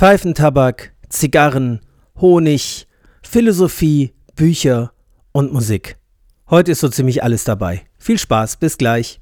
Pfeifentabak, Zigarren, Honig, Philosophie, Bücher und Musik. Heute ist so ziemlich alles dabei. Viel Spaß, bis gleich.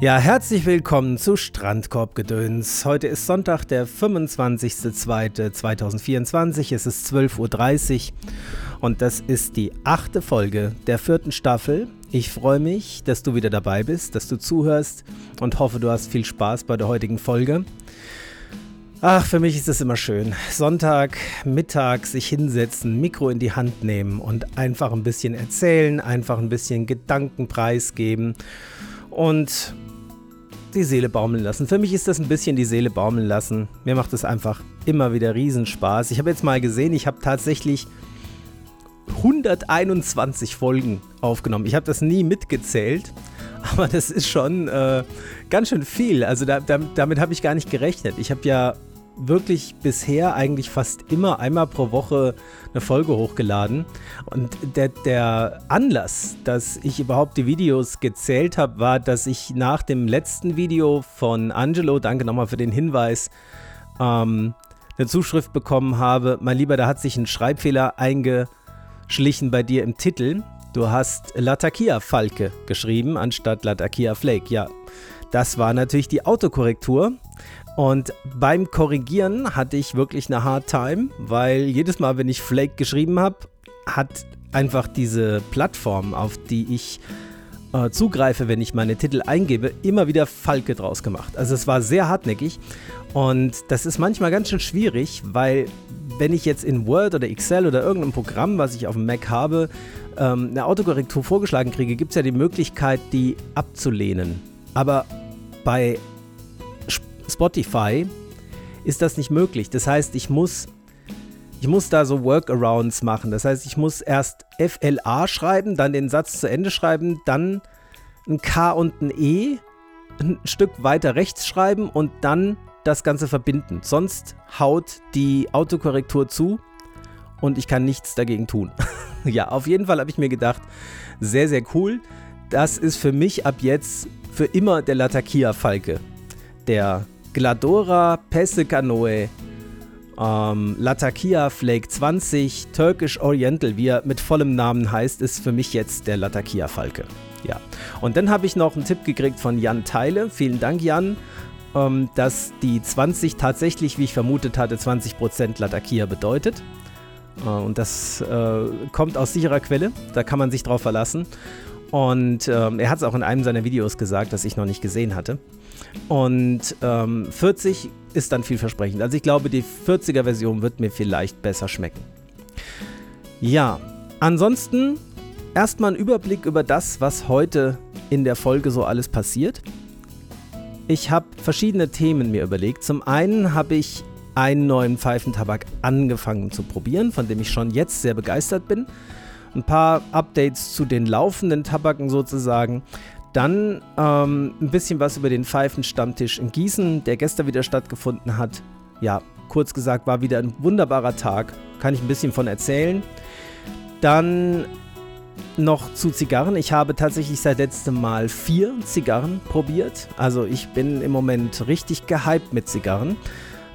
Ja, herzlich willkommen zu Strandkorbgedöns. Heute ist Sonntag, der 25.02.2024. Es ist 12.30 Uhr und das ist die achte Folge der vierten Staffel. Ich freue mich, dass du wieder dabei bist, dass du zuhörst und hoffe, du hast viel Spaß bei der heutigen Folge. Ach, für mich ist es immer schön. Sonntag, Mittag sich hinsetzen, Mikro in die Hand nehmen und einfach ein bisschen erzählen, einfach ein bisschen Gedanken preisgeben und die Seele baumeln lassen. Für mich ist das ein bisschen die Seele baumeln lassen. Mir macht es einfach immer wieder Riesenspaß. Ich habe jetzt mal gesehen, ich habe tatsächlich 121 Folgen aufgenommen. Ich habe das nie mitgezählt, aber das ist schon äh, ganz schön viel. Also da, da, damit habe ich gar nicht gerechnet. Ich habe ja wirklich bisher eigentlich fast immer einmal pro Woche eine Folge hochgeladen. Und der, der Anlass, dass ich überhaupt die Videos gezählt habe, war, dass ich nach dem letzten Video von Angelo, danke nochmal für den Hinweis, ähm, eine Zuschrift bekommen habe. Mein Lieber, da hat sich ein Schreibfehler eingeschlichen bei dir im Titel. Du hast Latakia Falke geschrieben anstatt Latakia Flake. Ja, das war natürlich die Autokorrektur. Und beim Korrigieren hatte ich wirklich eine Hard Time, weil jedes Mal, wenn ich Flake geschrieben habe, hat einfach diese Plattform, auf die ich äh, zugreife, wenn ich meine Titel eingebe, immer wieder Falke draus gemacht. Also es war sehr hartnäckig und das ist manchmal ganz schön schwierig, weil wenn ich jetzt in Word oder Excel oder irgendeinem Programm, was ich auf dem Mac habe, ähm, eine Autokorrektur vorgeschlagen kriege, gibt es ja die Möglichkeit, die abzulehnen. Aber bei Spotify ist das nicht möglich. Das heißt, ich muss, ich muss da so Workarounds machen. Das heißt, ich muss erst FLA schreiben, dann den Satz zu Ende schreiben, dann ein K und ein E ein Stück weiter rechts schreiben und dann das Ganze verbinden. Sonst haut die Autokorrektur zu und ich kann nichts dagegen tun. ja, auf jeden Fall habe ich mir gedacht, sehr, sehr cool. Das ist für mich ab jetzt für immer der Latakia Falke. Der Gladora Pesse Canoe, ähm, Latakia Flake 20, Turkish Oriental, wie er mit vollem Namen heißt, ist für mich jetzt der Latakia Falke. Ja. Und dann habe ich noch einen Tipp gekriegt von Jan Teile. Vielen Dank, Jan. Ähm, dass die 20 tatsächlich, wie ich vermutet hatte, 20% Latakia bedeutet. Äh, und das äh, kommt aus sicherer Quelle. Da kann man sich drauf verlassen. Und ähm, er hat es auch in einem seiner Videos gesagt, das ich noch nicht gesehen hatte. Und ähm, 40 ist dann vielversprechend. Also ich glaube, die 40er Version wird mir vielleicht besser schmecken. Ja, ansonsten erstmal ein Überblick über das, was heute in der Folge so alles passiert. Ich habe verschiedene Themen mir überlegt. Zum einen habe ich einen neuen Pfeifentabak angefangen zu probieren, von dem ich schon jetzt sehr begeistert bin. Ein paar Updates zu den laufenden Tabaken sozusagen. Dann ähm, ein bisschen was über den Pfeifenstammtisch in Gießen, der gestern wieder stattgefunden hat. Ja, kurz gesagt, war wieder ein wunderbarer Tag. Kann ich ein bisschen von erzählen. Dann noch zu Zigarren. Ich habe tatsächlich seit letztem Mal vier Zigarren probiert. Also ich bin im Moment richtig gehypt mit Zigarren.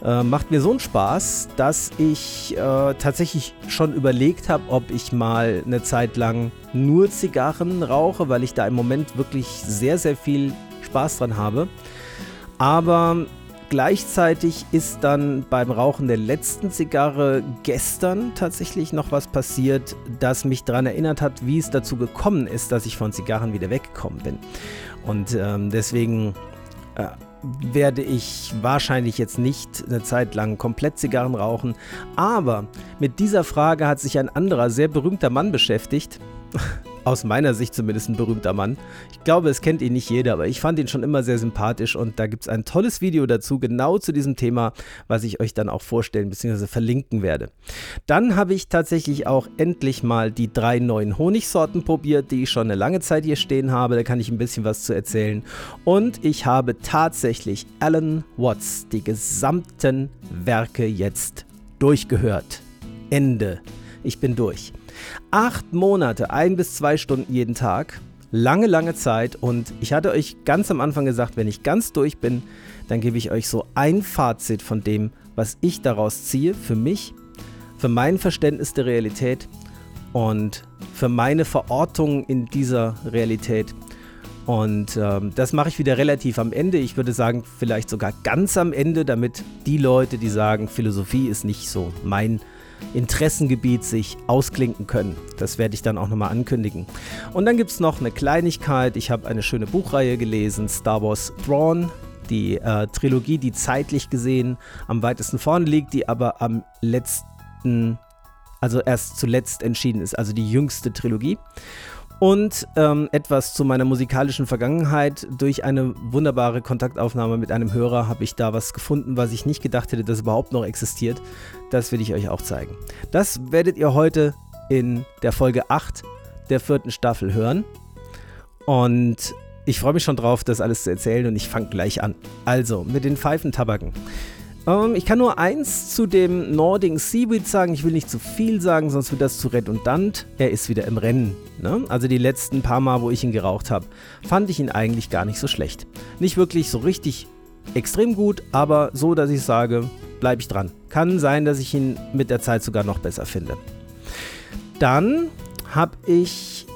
Äh, macht mir so einen Spaß, dass ich äh, tatsächlich schon überlegt habe, ob ich mal eine Zeit lang nur Zigarren rauche, weil ich da im Moment wirklich sehr, sehr viel Spaß dran habe. Aber gleichzeitig ist dann beim Rauchen der letzten Zigarre gestern tatsächlich noch was passiert, das mich daran erinnert hat, wie es dazu gekommen ist, dass ich von Zigarren wieder weggekommen bin. Und ähm, deswegen äh, werde ich wahrscheinlich jetzt nicht eine Zeit lang komplett Zigarren rauchen. Aber mit dieser Frage hat sich ein anderer sehr berühmter Mann beschäftigt. Aus meiner Sicht zumindest ein berühmter Mann. Ich glaube, es kennt ihn nicht jeder, aber ich fand ihn schon immer sehr sympathisch und da gibt es ein tolles Video dazu, genau zu diesem Thema, was ich euch dann auch vorstellen bzw. verlinken werde. Dann habe ich tatsächlich auch endlich mal die drei neuen Honigsorten probiert, die ich schon eine lange Zeit hier stehen habe. Da kann ich ein bisschen was zu erzählen. Und ich habe tatsächlich Alan Watts die gesamten Werke jetzt durchgehört. Ende. Ich bin durch. Acht Monate, ein bis zwei Stunden jeden Tag. Lange, lange Zeit. Und ich hatte euch ganz am Anfang gesagt, wenn ich ganz durch bin, dann gebe ich euch so ein Fazit von dem, was ich daraus ziehe für mich, für mein Verständnis der Realität und für meine Verortung in dieser Realität. Und ähm, das mache ich wieder relativ am Ende. Ich würde sagen, vielleicht sogar ganz am Ende, damit die Leute, die sagen, Philosophie ist nicht so mein Interessengebiet sich ausklinken können. Das werde ich dann auch nochmal ankündigen. Und dann gibt es noch eine Kleinigkeit. Ich habe eine schöne Buchreihe gelesen, Star Wars Thrawn. Die äh, Trilogie, die zeitlich gesehen am weitesten vorne liegt, die aber am letzten, also erst zuletzt entschieden ist, also die jüngste Trilogie. Und ähm, etwas zu meiner musikalischen Vergangenheit. Durch eine wunderbare Kontaktaufnahme mit einem Hörer habe ich da was gefunden, was ich nicht gedacht hätte, dass überhaupt noch existiert. Das will ich euch auch zeigen. Das werdet ihr heute in der Folge 8 der vierten Staffel hören. Und ich freue mich schon drauf, das alles zu erzählen und ich fange gleich an. Also, mit den Pfeifentabaken. Ähm, ich kann nur eins zu dem Nordic Seaweed sagen. Ich will nicht zu viel sagen, sonst wird das zu redundant. Er ist wieder im Rennen. Ne? Also die letzten paar Mal, wo ich ihn geraucht habe, fand ich ihn eigentlich gar nicht so schlecht. Nicht wirklich so richtig extrem gut, aber so, dass ich sage, bleibe ich dran. Kann sein, dass ich ihn mit der Zeit sogar noch besser finde. Dann habe ich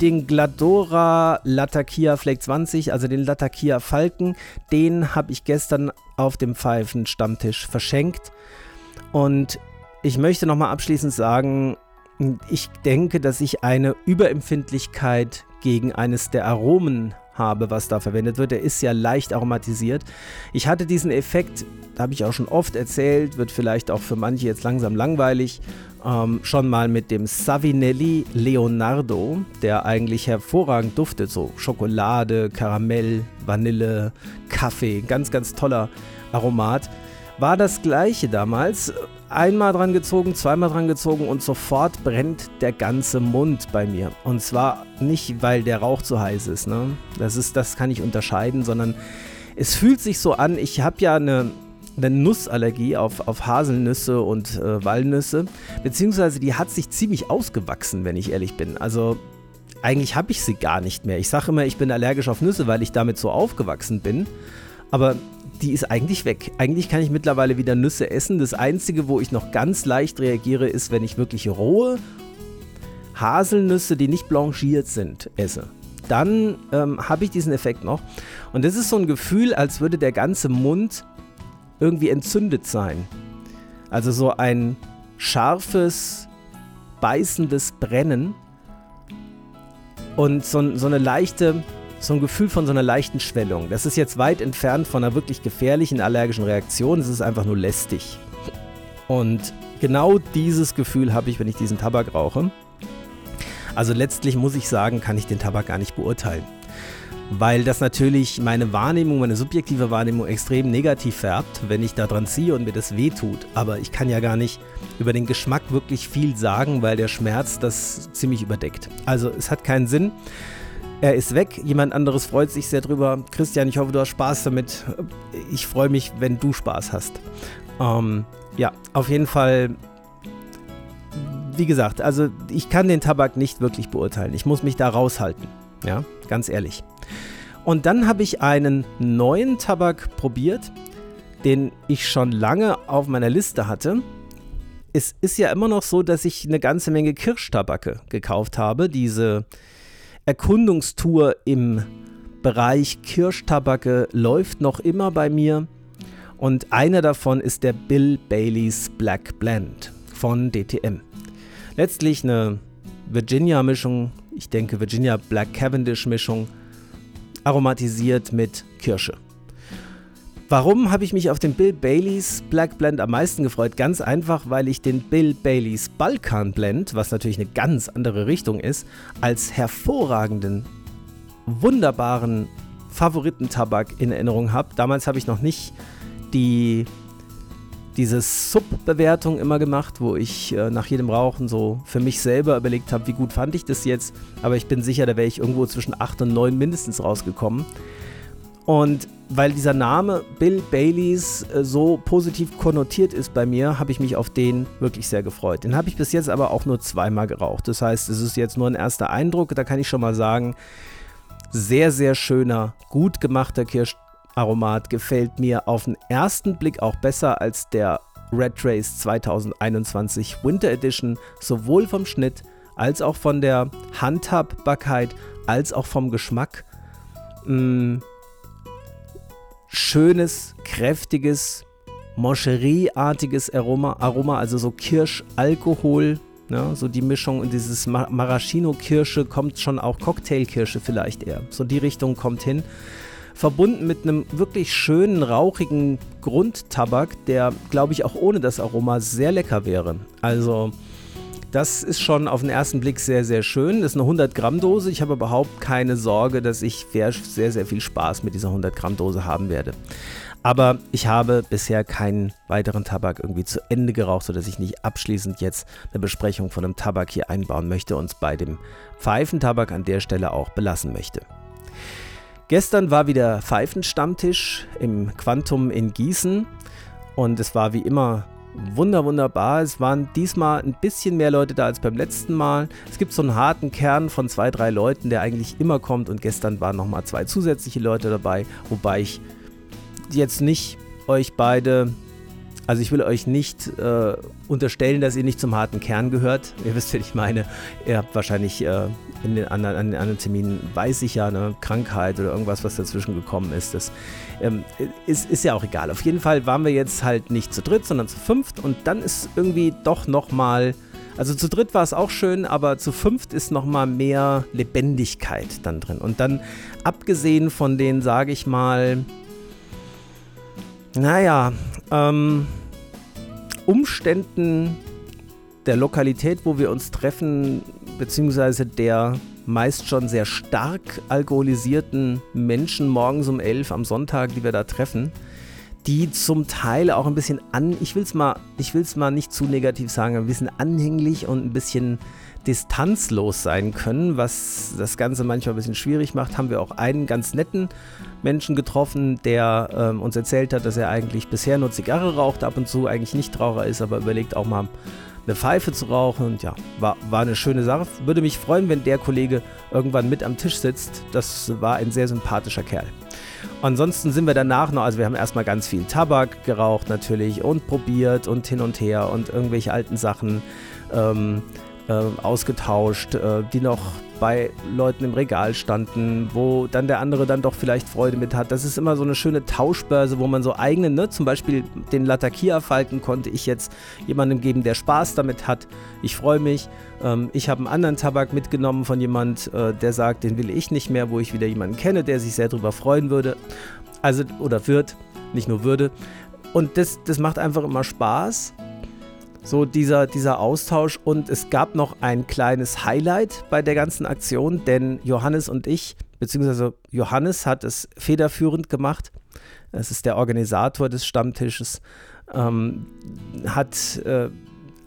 den Gladora Latakia Flake 20, also den Latakia Falken, den habe ich gestern auf dem Pfeifen-Stammtisch verschenkt. Und ich möchte nochmal abschließend sagen, ich denke, dass ich eine Überempfindlichkeit gegen eines der Aromen habe, was da verwendet wird. Der ist ja leicht aromatisiert. Ich hatte diesen Effekt, habe ich auch schon oft erzählt, wird vielleicht auch für manche jetzt langsam langweilig, ähm, schon mal mit dem Savinelli Leonardo, der eigentlich hervorragend duftet, so Schokolade, Karamell, Vanille, Kaffee, ganz, ganz toller Aromat. War das gleiche damals. Einmal dran gezogen, zweimal dran gezogen und sofort brennt der ganze Mund bei mir. Und zwar nicht, weil der Rauch zu heiß ist, ne? Das ist, das kann ich unterscheiden, sondern es fühlt sich so an, ich habe ja eine, eine Nussallergie auf, auf Haselnüsse und äh, Walnüsse, beziehungsweise die hat sich ziemlich ausgewachsen, wenn ich ehrlich bin. Also eigentlich habe ich sie gar nicht mehr. Ich sage immer, ich bin allergisch auf Nüsse, weil ich damit so aufgewachsen bin. Aber die ist eigentlich weg. Eigentlich kann ich mittlerweile wieder Nüsse essen. Das Einzige, wo ich noch ganz leicht reagiere, ist, wenn ich wirklich rohe Haselnüsse, die nicht blanchiert sind, esse. Dann ähm, habe ich diesen Effekt noch. Und das ist so ein Gefühl, als würde der ganze Mund irgendwie entzündet sein. Also so ein scharfes, beißendes Brennen und so, so eine leichte so ein Gefühl von so einer leichten Schwellung. Das ist jetzt weit entfernt von einer wirklich gefährlichen allergischen Reaktion. Es ist einfach nur lästig. Und genau dieses Gefühl habe ich, wenn ich diesen Tabak rauche. Also letztlich muss ich sagen, kann ich den Tabak gar nicht beurteilen. Weil das natürlich meine Wahrnehmung, meine subjektive Wahrnehmung extrem negativ färbt, wenn ich da dran ziehe und mir das weh tut. Aber ich kann ja gar nicht über den Geschmack wirklich viel sagen, weil der Schmerz das ziemlich überdeckt. Also es hat keinen Sinn. Er ist weg. Jemand anderes freut sich sehr drüber. Christian, ich hoffe, du hast Spaß damit. Ich freue mich, wenn du Spaß hast. Ähm, ja, auf jeden Fall. Wie gesagt, also ich kann den Tabak nicht wirklich beurteilen. Ich muss mich da raushalten. Ja, ganz ehrlich. Und dann habe ich einen neuen Tabak probiert, den ich schon lange auf meiner Liste hatte. Es ist ja immer noch so, dass ich eine ganze Menge Kirschtabake gekauft habe. Diese Erkundungstour im Bereich Kirschtabake läuft noch immer bei mir. Und einer davon ist der Bill Baileys Black Blend von DTM. Letztlich eine Virginia-Mischung, ich denke Virginia Black Cavendish-Mischung, aromatisiert mit Kirsche. Warum habe ich mich auf den Bill Baileys Black Blend am meisten gefreut? Ganz einfach, weil ich den Bill Baileys Balkan Blend, was natürlich eine ganz andere Richtung ist, als hervorragenden, wunderbaren Favoritentabak in Erinnerung habe. Damals habe ich noch nicht die diese Sub-Bewertung immer gemacht, wo ich äh, nach jedem Rauchen so für mich selber überlegt habe, wie gut fand ich das jetzt. Aber ich bin sicher, da wäre ich irgendwo zwischen 8 und 9 mindestens rausgekommen. Und weil dieser Name Bill Baileys äh, so positiv konnotiert ist bei mir, habe ich mich auf den wirklich sehr gefreut. Den habe ich bis jetzt aber auch nur zweimal geraucht. Das heißt, es ist jetzt nur ein erster Eindruck. Da kann ich schon mal sagen, sehr, sehr schöner, gut gemachter Kirsch Aromat gefällt mir auf den ersten Blick auch besser als der Red Trace 2021 Winter Edition, sowohl vom Schnitt als auch von der Handhabbarkeit als auch vom Geschmack. Mm, schönes, kräftiges, Moncherie-artiges Aroma, Aroma, also so Kirschalkohol, ne, so die Mischung und dieses Maraschino-Kirsche kommt schon auch Cocktailkirsche vielleicht eher. So die Richtung kommt hin verbunden mit einem wirklich schönen, rauchigen Grundtabak, der, glaube ich, auch ohne das Aroma sehr lecker wäre. Also, das ist schon auf den ersten Blick sehr, sehr schön. Das ist eine 100 Gramm Dose. Ich habe überhaupt keine Sorge, dass ich sehr, sehr viel Spaß mit dieser 100 Gramm Dose haben werde. Aber ich habe bisher keinen weiteren Tabak irgendwie zu Ende geraucht, sodass ich nicht abschließend jetzt eine Besprechung von einem Tabak hier einbauen möchte und es bei dem Pfeifentabak an der Stelle auch belassen möchte. Gestern war wieder Pfeifenstammtisch im Quantum in Gießen und es war wie immer wunder wunderbar. Es waren diesmal ein bisschen mehr Leute da als beim letzten Mal. Es gibt so einen harten Kern von zwei, drei Leuten, der eigentlich immer kommt und gestern waren nochmal zwei zusätzliche Leute dabei, wobei ich jetzt nicht euch beide also ich will euch nicht äh, unterstellen, dass ihr nicht zum harten Kern gehört. Ihr wisst, was ich meine. Ihr habt wahrscheinlich äh, in den anderen, an den anderen Terminen, weiß ich ja, eine Krankheit oder irgendwas, was dazwischen gekommen ist. Das ähm, ist, ist ja auch egal. Auf jeden Fall waren wir jetzt halt nicht zu dritt, sondern zu fünft. Und dann ist irgendwie doch nochmal... Also zu dritt war es auch schön, aber zu fünft ist nochmal mehr Lebendigkeit dann drin. Und dann abgesehen von den, sage ich mal, naja, ähm, Umständen der Lokalität, wo wir uns treffen, beziehungsweise der meist schon sehr stark alkoholisierten Menschen morgens um elf am Sonntag, die wir da treffen, die zum Teil auch ein bisschen an, ich will es mal, ich will es mal nicht zu negativ sagen, ein bisschen anhänglich und ein bisschen distanzlos sein können, was das Ganze manchmal ein bisschen schwierig macht, haben wir auch einen ganz netten Menschen getroffen, der ähm, uns erzählt hat, dass er eigentlich bisher nur Zigarre raucht, ab und zu eigentlich nicht Raucher ist, aber überlegt auch mal eine Pfeife zu rauchen. Und ja, war, war eine schöne Sache. Würde mich freuen, wenn der Kollege irgendwann mit am Tisch sitzt. Das war ein sehr sympathischer Kerl. Ansonsten sind wir danach noch, also wir haben erstmal ganz viel Tabak geraucht natürlich und probiert und hin und her und irgendwelche alten Sachen. Ähm, äh, ausgetauscht, äh, die noch bei Leuten im Regal standen, wo dann der andere dann doch vielleicht Freude mit hat. Das ist immer so eine schöne Tauschbörse, wo man so eigene, ne, zum Beispiel den Latakia-Falken konnte ich jetzt jemandem geben, der Spaß damit hat. Ich freue mich. Ähm, ich habe einen anderen Tabak mitgenommen von jemand, äh, der sagt, den will ich nicht mehr, wo ich wieder jemanden kenne, der sich sehr darüber freuen würde. Also, oder wird, nicht nur würde. Und das, das macht einfach immer Spaß so dieser, dieser Austausch. Und es gab noch ein kleines Highlight bei der ganzen Aktion, denn Johannes und ich, beziehungsweise Johannes hat es federführend gemacht. Es ist der Organisator des Stammtisches, ähm, hat äh,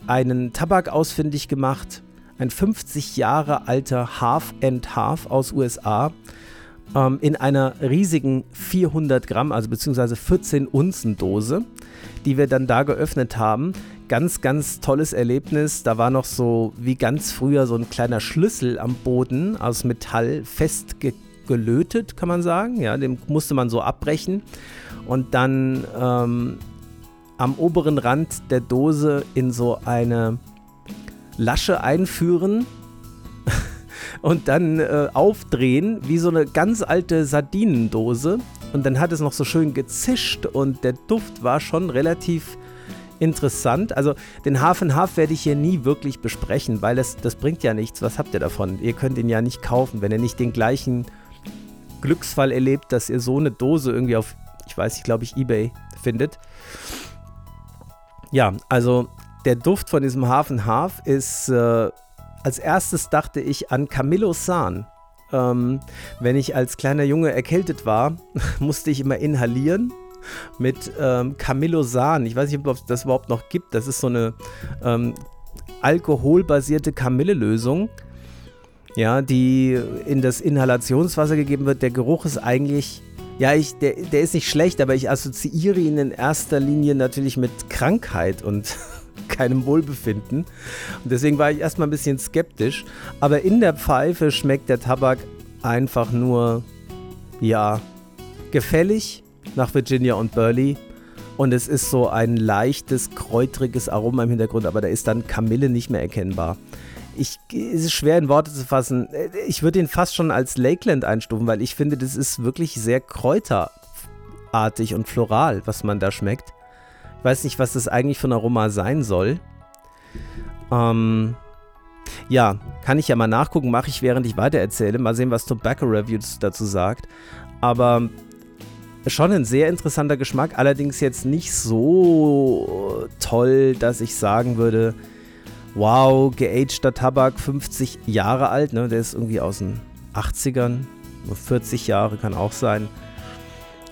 einen Tabak ausfindig gemacht, ein 50 Jahre alter Half and Half aus USA ähm, in einer riesigen 400 Gramm, also beziehungsweise 14 Unzen Dose, die wir dann da geöffnet haben ganz, ganz tolles Erlebnis. Da war noch so wie ganz früher so ein kleiner Schlüssel am Boden aus Metall festgelötet, kann man sagen. Ja, den musste man so abbrechen und dann ähm, am oberen Rand der Dose in so eine Lasche einführen und dann äh, aufdrehen wie so eine ganz alte Sardinendose. Und dann hat es noch so schön gezischt und der Duft war schon relativ interessant. Also den Hafen Half werde ich hier nie wirklich besprechen, weil das, das bringt ja nichts. Was habt ihr davon? Ihr könnt ihn ja nicht kaufen, wenn ihr nicht den gleichen Glücksfall erlebt, dass ihr so eine Dose irgendwie auf ich weiß nicht, glaube ich, eBay findet. Ja, also der Duft von diesem Hafen Half ist, äh, als erstes dachte ich an Camillo San. Ähm, wenn ich als kleiner Junge erkältet war, musste ich immer inhalieren mit ähm, Camillo San. Ich weiß nicht, ob es das überhaupt noch gibt. Das ist so eine ähm, alkoholbasierte Kamillelösung, ja, die in das Inhalationswasser gegeben wird. Der Geruch ist eigentlich, ja, ich, der, der ist nicht schlecht, aber ich assoziiere ihn in erster Linie natürlich mit Krankheit und keinem Wohlbefinden. Und deswegen war ich erstmal ein bisschen skeptisch. Aber in der Pfeife schmeckt der Tabak einfach nur, ja, gefällig nach Virginia und Burley. Und es ist so ein leichtes, kräutriges Aroma im Hintergrund, aber da ist dann Kamille nicht mehr erkennbar. Ich, es ist schwer in Worte zu fassen. Ich würde ihn fast schon als Lakeland einstufen, weil ich finde, das ist wirklich sehr kräuterartig und floral, was man da schmeckt. Ich weiß nicht, was das eigentlich für ein Aroma sein soll. Ähm, ja, kann ich ja mal nachgucken, mache ich während ich weitererzähle. Mal sehen, was Tobacco Reviews dazu sagt. Aber schon ein sehr interessanter Geschmack, allerdings jetzt nicht so toll, dass ich sagen würde, wow, geagter Tabak, 50 Jahre alt, ne? der ist irgendwie aus den 80ern, 40 Jahre kann auch sein.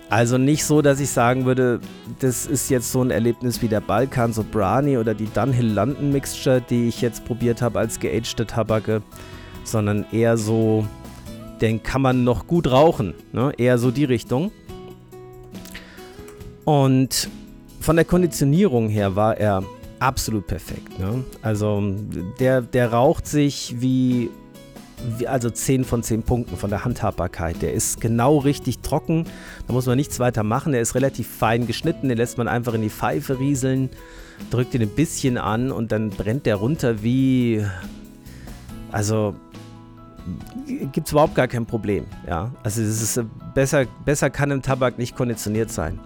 Also nicht so, dass ich sagen würde, das ist jetzt so ein Erlebnis wie der Balkan Sobrani oder die Dunhill London Mixture, die ich jetzt probiert habe als geagte Tabake, sondern eher so, den kann man noch gut rauchen, ne? eher so die Richtung. Und von der Konditionierung her war er absolut perfekt. Ne? Also der, der raucht sich wie, wie, also 10 von 10 Punkten von der Handhabbarkeit. Der ist genau richtig trocken, da muss man nichts weiter machen. Der ist relativ fein geschnitten, den lässt man einfach in die Pfeife rieseln, drückt ihn ein bisschen an und dann brennt der runter wie, also gibt es überhaupt gar kein Problem. Ja? Also es ist besser, besser kann im Tabak nicht konditioniert sein.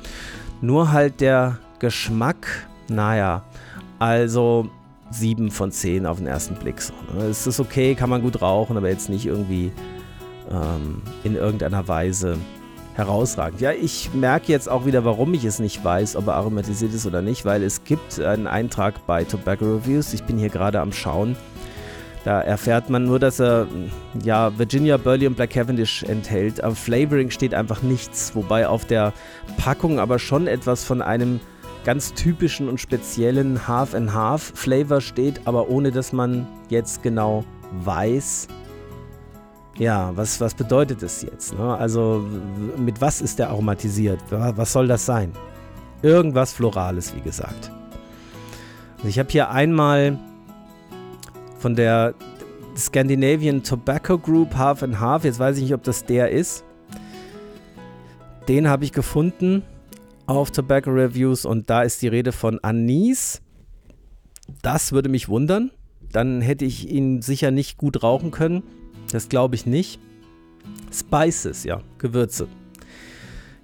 Nur halt der Geschmack, naja, also 7 von 10 auf den ersten Blick. So, ne? Es ist okay, kann man gut rauchen, aber jetzt nicht irgendwie ähm, in irgendeiner Weise herausragend. Ja, ich merke jetzt auch wieder, warum ich es nicht weiß, ob er aromatisiert ist oder nicht, weil es gibt einen Eintrag bei Tobacco Reviews. Ich bin hier gerade am Schauen. Da erfährt man nur, dass er ja, Virginia Burley und Black Cavendish enthält. Am Flavoring steht einfach nichts, wobei auf der Packung aber schon etwas von einem ganz typischen und speziellen Half-and-Half-Flavor steht, aber ohne dass man jetzt genau weiß, ja, was, was bedeutet es jetzt? Ne? Also mit was ist der aromatisiert? Was soll das sein? Irgendwas Florales, wie gesagt. Also ich habe hier einmal von der Scandinavian Tobacco Group Half and Half. Jetzt weiß ich nicht, ob das der ist. Den habe ich gefunden auf Tobacco Reviews und da ist die Rede von Anis. Das würde mich wundern. Dann hätte ich ihn sicher nicht gut rauchen können. Das glaube ich nicht. Spices, ja, Gewürze.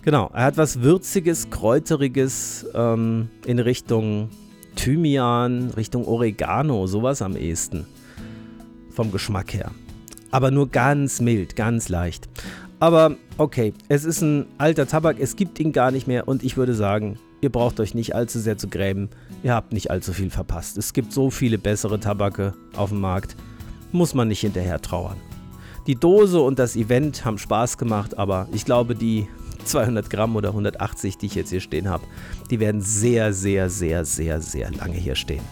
Genau, er hat was Würziges, Kräuteriges ähm, in Richtung Thymian, Richtung Oregano, sowas am ehesten. Vom Geschmack her. Aber nur ganz mild, ganz leicht. Aber okay, es ist ein alter Tabak, es gibt ihn gar nicht mehr und ich würde sagen, ihr braucht euch nicht allzu sehr zu grämen. Ihr habt nicht allzu viel verpasst. Es gibt so viele bessere Tabake auf dem Markt, muss man nicht hinterher trauern. Die Dose und das Event haben Spaß gemacht, aber ich glaube, die 200 Gramm oder 180, die ich jetzt hier stehen habe, die werden sehr, sehr, sehr, sehr, sehr lange hier stehen.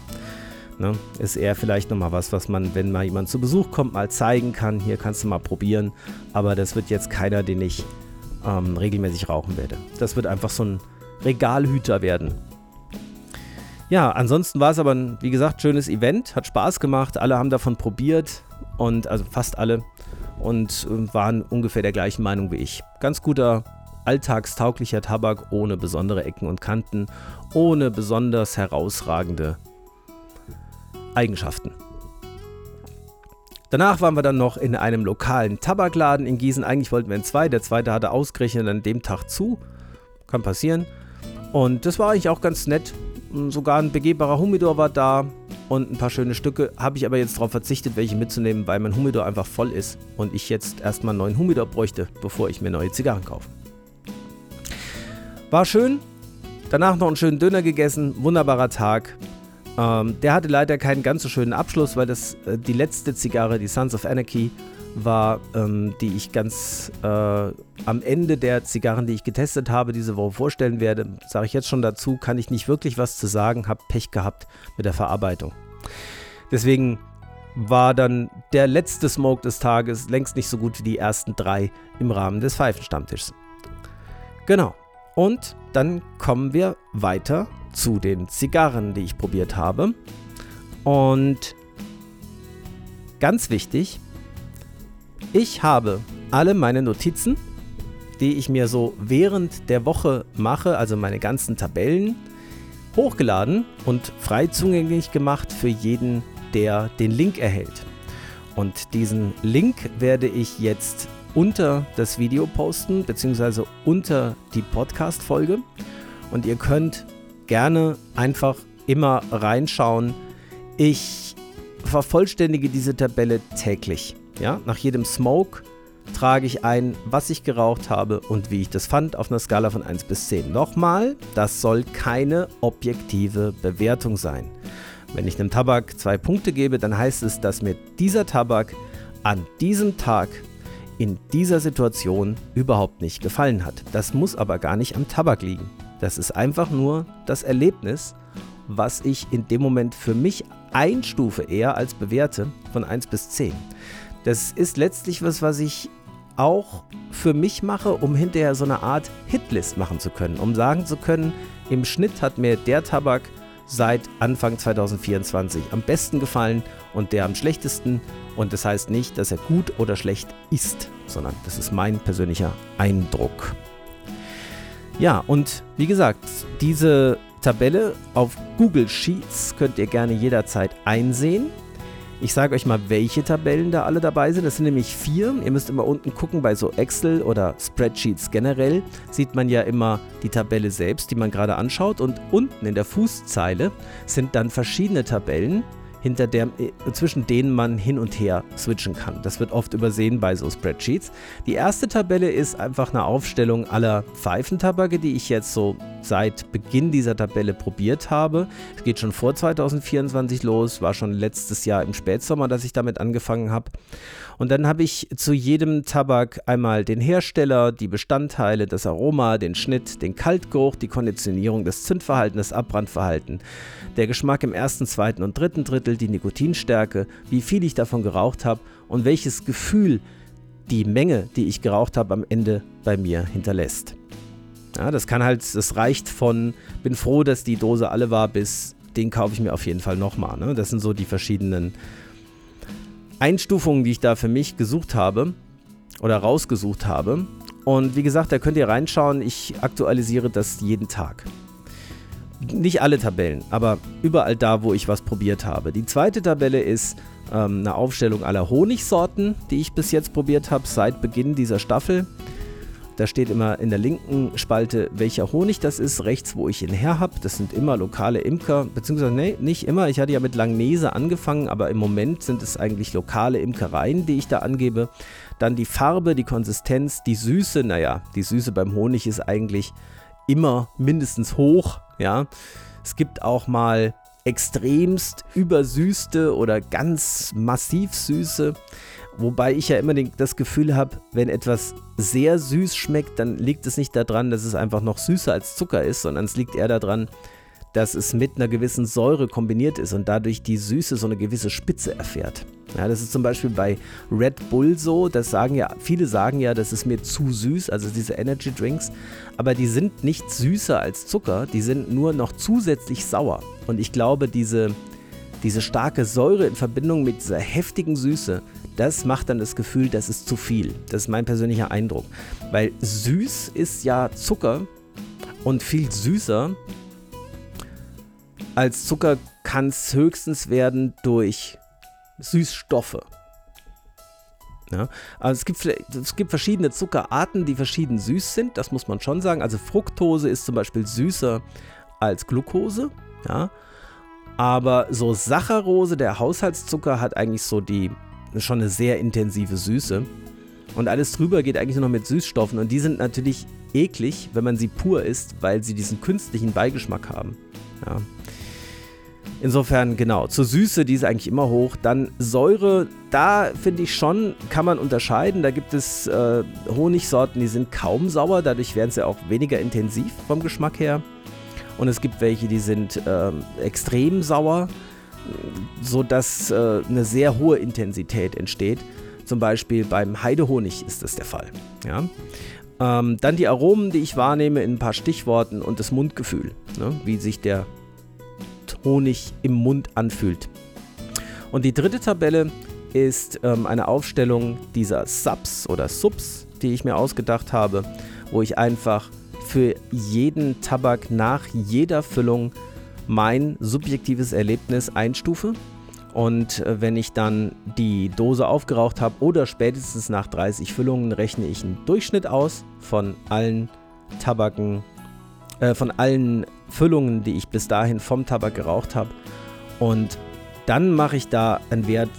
Ne? Ist eher vielleicht nochmal was, was man, wenn mal jemand zu Besuch kommt, mal zeigen kann. Hier kannst du mal probieren. Aber das wird jetzt keiner, den ich ähm, regelmäßig rauchen werde. Das wird einfach so ein Regalhüter werden. Ja, ansonsten war es aber ein, wie gesagt, schönes Event. Hat Spaß gemacht. Alle haben davon probiert. Und also fast alle. Und äh, waren ungefähr der gleichen Meinung wie ich. Ganz guter alltagstauglicher Tabak ohne besondere Ecken und Kanten, ohne besonders herausragende Eigenschaften. Danach waren wir dann noch in einem lokalen Tabakladen in Gießen. Eigentlich wollten wir in zwei, der zweite hatte ausgerechnet an dem Tag zu. Kann passieren. Und das war eigentlich auch ganz nett. Sogar ein begehbarer Humidor war da und ein paar schöne Stücke. Habe ich aber jetzt darauf verzichtet, welche mitzunehmen, weil mein Humidor einfach voll ist und ich jetzt erstmal einen neuen Humidor bräuchte, bevor ich mir neue Zigarren kaufe. War schön. Danach noch einen schönen Döner gegessen. Wunderbarer Tag. Ähm, der hatte leider keinen ganz so schönen Abschluss, weil das äh, die letzte Zigarre, die Sons of Anarchy, war, ähm, die ich ganz äh, am Ende der Zigarren, die ich getestet habe, diese Woche vorstellen werde. Sage ich jetzt schon dazu, kann ich nicht wirklich was zu sagen, habe Pech gehabt mit der Verarbeitung. Deswegen war dann der letzte Smoke des Tages längst nicht so gut wie die ersten drei im Rahmen des Pfeifenstammtischs. Genau. Und dann kommen wir weiter zu den Zigarren, die ich probiert habe. Und ganz wichtig, ich habe alle meine Notizen, die ich mir so während der Woche mache, also meine ganzen Tabellen, hochgeladen und frei zugänglich gemacht für jeden, der den Link erhält. Und diesen Link werde ich jetzt unter das Video posten, beziehungsweise unter die Podcast-Folge. Und ihr könnt gerne einfach immer reinschauen. Ich vervollständige diese Tabelle täglich. Ja, nach jedem Smoke trage ich ein, was ich geraucht habe und wie ich das fand auf einer Skala von 1 bis 10. Nochmal, das soll keine objektive Bewertung sein. Wenn ich einem Tabak zwei Punkte gebe, dann heißt es, dass mir dieser Tabak an diesem Tag in dieser Situation überhaupt nicht gefallen hat. Das muss aber gar nicht am Tabak liegen. Das ist einfach nur das Erlebnis, was ich in dem Moment für mich einstufe eher als bewerte von 1 bis 10. Das ist letztlich was, was ich auch für mich mache, um hinterher so eine Art Hitlist machen zu können, um sagen zu können, im Schnitt hat mir der Tabak seit Anfang 2024 am besten gefallen und der am schlechtesten. Und das heißt nicht, dass er gut oder schlecht ist, sondern das ist mein persönlicher Eindruck. Ja, und wie gesagt, diese Tabelle auf Google Sheets könnt ihr gerne jederzeit einsehen. Ich sage euch mal, welche Tabellen da alle dabei sind. Das sind nämlich vier. Ihr müsst immer unten gucken bei so Excel oder Spreadsheets generell. Sieht man ja immer die Tabelle selbst, die man gerade anschaut. Und unten in der Fußzeile sind dann verschiedene Tabellen, hinter der, äh, zwischen denen man hin und her switchen kann. Das wird oft übersehen bei so Spreadsheets. Die erste Tabelle ist einfach eine Aufstellung aller Pfeifentabake, die ich jetzt so seit Beginn dieser Tabelle probiert habe. Es geht schon vor 2024 los, war schon letztes Jahr im Spätsommer, dass ich damit angefangen habe. Und dann habe ich zu jedem Tabak einmal den Hersteller, die Bestandteile, das Aroma, den Schnitt, den Kaltgeruch, die Konditionierung, das Zündverhalten, das Abbrandverhalten, der Geschmack im ersten, zweiten und dritten Drittel, die Nikotinstärke, wie viel ich davon geraucht habe und welches Gefühl die Menge, die ich geraucht habe, am Ende bei mir hinterlässt. Ja, das kann halt, das reicht von, bin froh, dass die Dose alle war, bis den kaufe ich mir auf jeden Fall nochmal. Ne? Das sind so die verschiedenen Einstufungen, die ich da für mich gesucht habe oder rausgesucht habe. Und wie gesagt, da könnt ihr reinschauen. Ich aktualisiere das jeden Tag. Nicht alle Tabellen, aber überall da, wo ich was probiert habe. Die zweite Tabelle ist ähm, eine Aufstellung aller Honigsorten, die ich bis jetzt probiert habe, seit Beginn dieser Staffel. Da steht immer in der linken Spalte, welcher Honig das ist, rechts, wo ich ihn her habe. Das sind immer lokale Imker, beziehungsweise nee, nicht immer. Ich hatte ja mit Langnese angefangen, aber im Moment sind es eigentlich lokale Imkereien, die ich da angebe. Dann die Farbe, die Konsistenz, die Süße. Naja, die Süße beim Honig ist eigentlich immer mindestens hoch. Ja, es gibt auch mal extremst übersüßte oder ganz massiv süße. Wobei ich ja immer den, das Gefühl habe, wenn etwas sehr süß schmeckt, dann liegt es nicht daran, dass es einfach noch süßer als Zucker ist, sondern es liegt eher daran, dass es mit einer gewissen Säure kombiniert ist und dadurch die Süße so eine gewisse Spitze erfährt. Ja, das ist zum Beispiel bei Red Bull so, das sagen ja, viele sagen ja, das ist mir zu süß, also diese Energy Drinks, aber die sind nicht süßer als Zucker, die sind nur noch zusätzlich sauer. Und ich glaube, diese, diese starke Säure in Verbindung mit dieser heftigen Süße, das macht dann das Gefühl, das ist zu viel. Das ist mein persönlicher Eindruck. Weil süß ist ja Zucker und viel süßer als Zucker kann es höchstens werden durch Süßstoffe. Ja, also es gibt, es gibt verschiedene Zuckerarten, die verschieden süß sind, das muss man schon sagen. Also Fructose ist zum Beispiel süßer als Glucose. Ja, aber so Saccharose, der Haushaltszucker, hat eigentlich so die schon eine sehr intensive Süße. Und alles drüber geht eigentlich nur noch mit Süßstoffen und die sind natürlich eklig, wenn man sie pur isst, weil sie diesen künstlichen Beigeschmack haben. Ja. Insofern, genau, zur Süße, die ist eigentlich immer hoch. Dann Säure, da finde ich schon, kann man unterscheiden. Da gibt es äh, Honigsorten, die sind kaum sauer, dadurch werden sie auch weniger intensiv vom Geschmack her. Und es gibt welche, die sind äh, extrem sauer, sodass äh, eine sehr hohe Intensität entsteht. Zum Beispiel beim Heidehonig ist das der Fall. Ja? Ähm, dann die Aromen, die ich wahrnehme in ein paar Stichworten und das Mundgefühl, ne? wie sich der Honig im Mund anfühlt. Und die dritte Tabelle ist ähm, eine Aufstellung dieser Subs oder Subs, die ich mir ausgedacht habe, wo ich einfach für jeden Tabak nach jeder Füllung mein subjektives Erlebnis einstufe. Und äh, wenn ich dann die Dose aufgeraucht habe oder spätestens nach 30 Füllungen, rechne ich einen Durchschnitt aus von allen Tabaken, äh, von allen Füllungen, die ich bis dahin vom Tabak geraucht habe. Und dann mache ich da einen Wert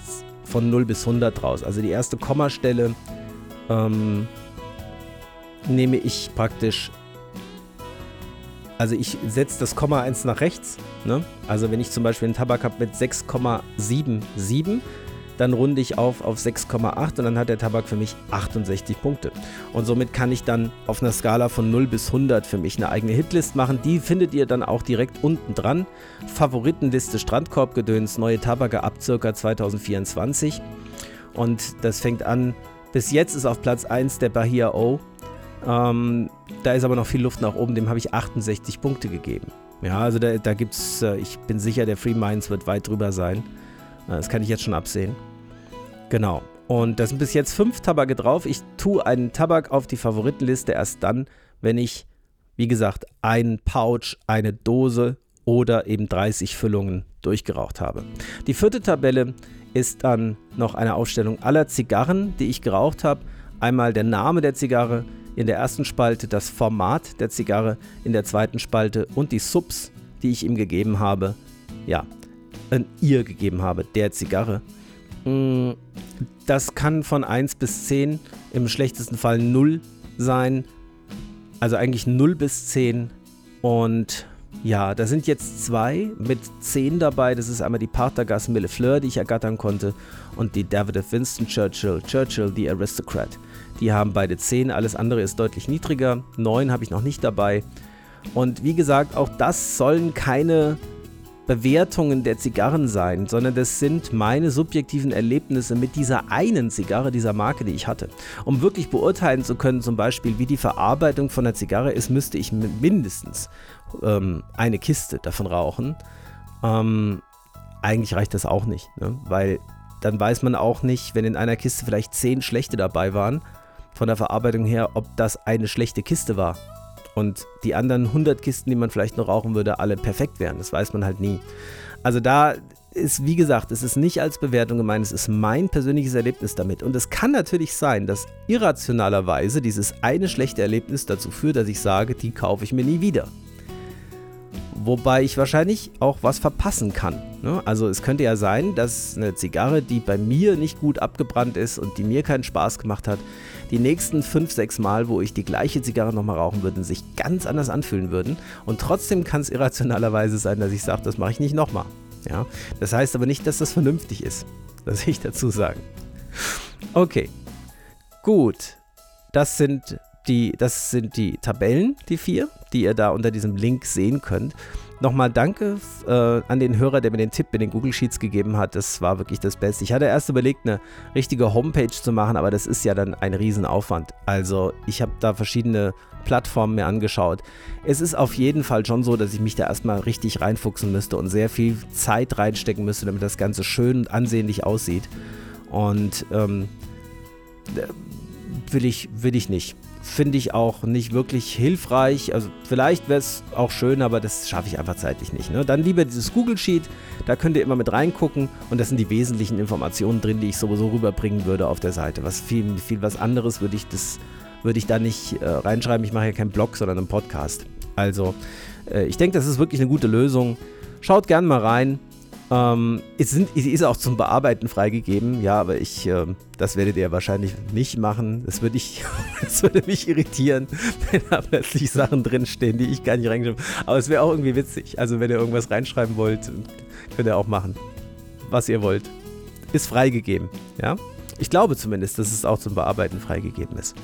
von 0 bis 100 draus. Also die erste Kommastelle ähm, nehme ich praktisch. Also ich setze das Komma 1 nach rechts. Ne? Also wenn ich zum Beispiel einen Tabak habe mit 6,77, dann runde ich auf auf 6,8 und dann hat der Tabak für mich 68 Punkte. Und somit kann ich dann auf einer Skala von 0 bis 100 für mich eine eigene Hitlist machen. Die findet ihr dann auch direkt unten dran. Favoritenliste Strandkorbgedöns, neue Tabake ab circa 2024. Und das fängt an, bis jetzt ist auf Platz 1 der Bahia O. Ähm, da ist aber noch viel Luft nach oben, dem habe ich 68 Punkte gegeben. Ja, also da, da gibt es, äh, ich bin sicher, der Free Minds wird weit drüber sein. Das kann ich jetzt schon absehen. Genau. Und da sind bis jetzt fünf Tabake drauf. Ich tue einen Tabak auf die Favoritenliste erst dann, wenn ich, wie gesagt, einen Pouch, eine Dose oder eben 30 Füllungen durchgeraucht habe. Die vierte Tabelle ist dann noch eine Aufstellung aller Zigarren, die ich geraucht habe. Einmal der Name der Zigarre, in der ersten Spalte das Format der Zigarre, in der zweiten Spalte und die Subs, die ich ihm gegeben habe. Ja, ein ihr gegeben habe, der Zigarre. Mm, das kann von 1 bis 10, im schlechtesten Fall 0 sein. Also eigentlich 0 bis 10. Und ja, da sind jetzt zwei mit 10 dabei. Das ist einmal die Partagas Mille Fleur, die ich ergattern konnte, und die David Winston Churchill, Churchill, the Aristocrat. Die haben beide 10, alles andere ist deutlich niedriger. 9 habe ich noch nicht dabei. Und wie gesagt, auch das sollen keine Bewertungen der Zigarren sein, sondern das sind meine subjektiven Erlebnisse mit dieser einen Zigarre dieser Marke, die ich hatte. Um wirklich beurteilen zu können, zum Beispiel, wie die Verarbeitung von der Zigarre ist, müsste ich mindestens ähm, eine Kiste davon rauchen. Ähm, eigentlich reicht das auch nicht, ne? weil dann weiß man auch nicht, wenn in einer Kiste vielleicht zehn schlechte dabei waren, von der Verarbeitung her, ob das eine schlechte Kiste war und die anderen 100 Kisten, die man vielleicht noch rauchen würde, alle perfekt wären. Das weiß man halt nie. Also da ist, wie gesagt, es ist nicht als Bewertung gemeint, es ist mein persönliches Erlebnis damit. Und es kann natürlich sein, dass irrationalerweise dieses eine schlechte Erlebnis dazu führt, dass ich sage, die kaufe ich mir nie wieder. Wobei ich wahrscheinlich auch was verpassen kann. Ne? Also es könnte ja sein, dass eine Zigarre, die bei mir nicht gut abgebrannt ist und die mir keinen Spaß gemacht hat, die nächsten fünf, sechs Mal, wo ich die gleiche Zigarre nochmal rauchen würde, sich ganz anders anfühlen würden. Und trotzdem kann es irrationalerweise sein, dass ich sage, das mache ich nicht nochmal. Ja? Das heißt aber nicht, dass das vernünftig ist. Das will ich dazu sagen. Okay. Gut. Das sind die, das sind die Tabellen, die vier, die ihr da unter diesem Link sehen könnt. Nochmal danke äh, an den Hörer, der mir den Tipp mit den Google Sheets gegeben hat. Das war wirklich das Beste. Ich hatte erst überlegt, eine richtige Homepage zu machen, aber das ist ja dann ein Riesenaufwand. Also ich habe da verschiedene Plattformen mir angeschaut. Es ist auf jeden Fall schon so, dass ich mich da erstmal richtig reinfuchsen müsste und sehr viel Zeit reinstecken müsste, damit das Ganze schön und ansehnlich aussieht. Und ähm, will ich, will ich nicht finde ich auch nicht wirklich hilfreich. Also vielleicht wäre es auch schön, aber das schaffe ich einfach zeitlich nicht. Ne? Dann lieber dieses Google Sheet, da könnt ihr immer mit reingucken und das sind die wesentlichen Informationen drin, die ich sowieso rüberbringen würde auf der Seite. Was viel, viel was anderes würde ich das würde ich da nicht äh, reinschreiben. Ich mache ja keinen Blog, sondern einen Podcast. Also äh, ich denke, das ist wirklich eine gute Lösung. Schaut gerne mal rein Ähm, es sind, sie ist auch zum Bearbeiten freigegeben, ja, aber ich, äh, das werdet ihr wahrscheinlich nicht machen. Das würde, ich, das würde mich irritieren, wenn da plötzlich Sachen drinstehen, die ich gar nicht reingeschrieben habe. Aber es wäre auch irgendwie witzig. Also, wenn ihr irgendwas reinschreiben wollt, könnt ihr auch machen. Was ihr wollt. Ist freigegeben, ja. Ich glaube zumindest, dass es auch zum Bearbeiten freigegeben ist.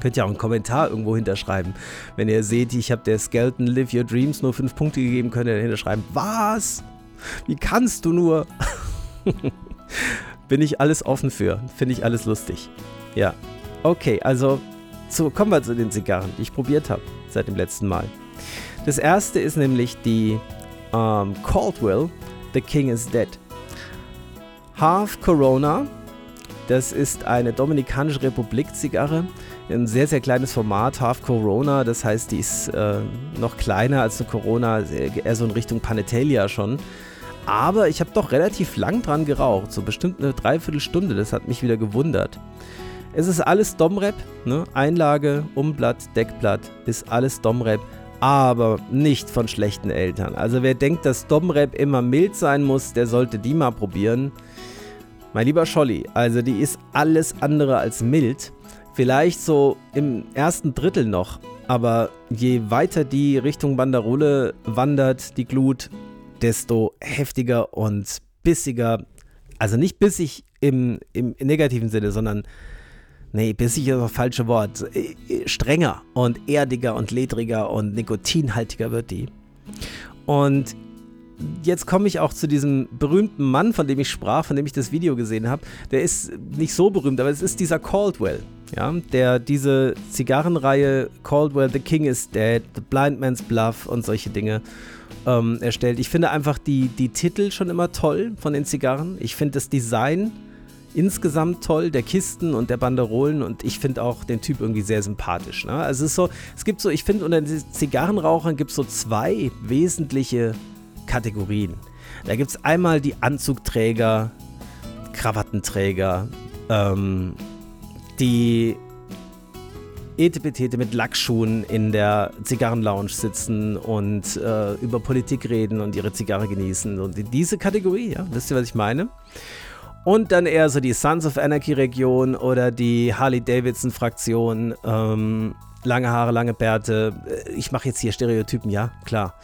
Könnt ihr auch einen Kommentar irgendwo hinterschreiben. Wenn ihr seht, ich habe der Skeleton Live Your Dreams nur 5 Punkte gegeben, könnt ihr dahinter schreiben, was? Wie kannst du nur? Bin ich alles offen für. Finde ich alles lustig. Ja. Okay, also so, kommen wir zu den Zigarren, die ich probiert habe seit dem letzten Mal. Das erste ist nämlich die ähm, Caldwell, The King is Dead. Half Corona, das ist eine Dominikanische Republik-Zigarre. Ein sehr, sehr kleines Format, Half Corona. Das heißt, die ist äh, noch kleiner als eine Corona, eher so in Richtung Panetalia schon. Aber ich habe doch relativ lang dran geraucht, so bestimmt eine Dreiviertelstunde. Das hat mich wieder gewundert. Es ist alles Domrep, ne? Einlage, Umblatt, Deckblatt, ist alles Domrep, aber nicht von schlechten Eltern. Also wer denkt, dass Domrep immer mild sein muss, der sollte die mal probieren. Mein lieber Scholli, also die ist alles andere als mild. Vielleicht so im ersten Drittel noch, aber je weiter die Richtung Banderole wandert, die Glut, desto heftiger und bissiger, also nicht bissig im, im negativen Sinne, sondern, nee, bissig ist das falsche Wort, äh, strenger und erdiger und ledriger und nikotinhaltiger wird die. Und jetzt komme ich auch zu diesem berühmten Mann, von dem ich sprach, von dem ich das Video gesehen habe. Der ist nicht so berühmt, aber es ist dieser Caldwell, ja, der diese Zigarrenreihe Caldwell, The King is Dead, The Blind Man's Bluff und solche Dinge ähm, erstellt. Ich finde einfach die, die Titel schon immer toll von den Zigarren. Ich finde das Design insgesamt toll, der Kisten und der Banderolen und ich finde auch den Typ irgendwie sehr sympathisch. Ne? Also es ist so, es gibt so, ich finde unter den Zigarrenrauchern gibt es so zwei wesentliche Kategorien. Da gibt es einmal die Anzugträger, Krawattenträger, ähm, die Etepetete mit Lackschuhen in der Zigarrenlounge sitzen und äh, über Politik reden und ihre Zigarre genießen. Und diese Kategorie, ja, wisst ihr, was ich meine? Und dann eher so die Sons of Anarchy Region oder die Harley-Davidson-Fraktion. Ähm, lange Haare, lange Bärte. Äh, ich mache jetzt hier Stereotypen, ja, klar.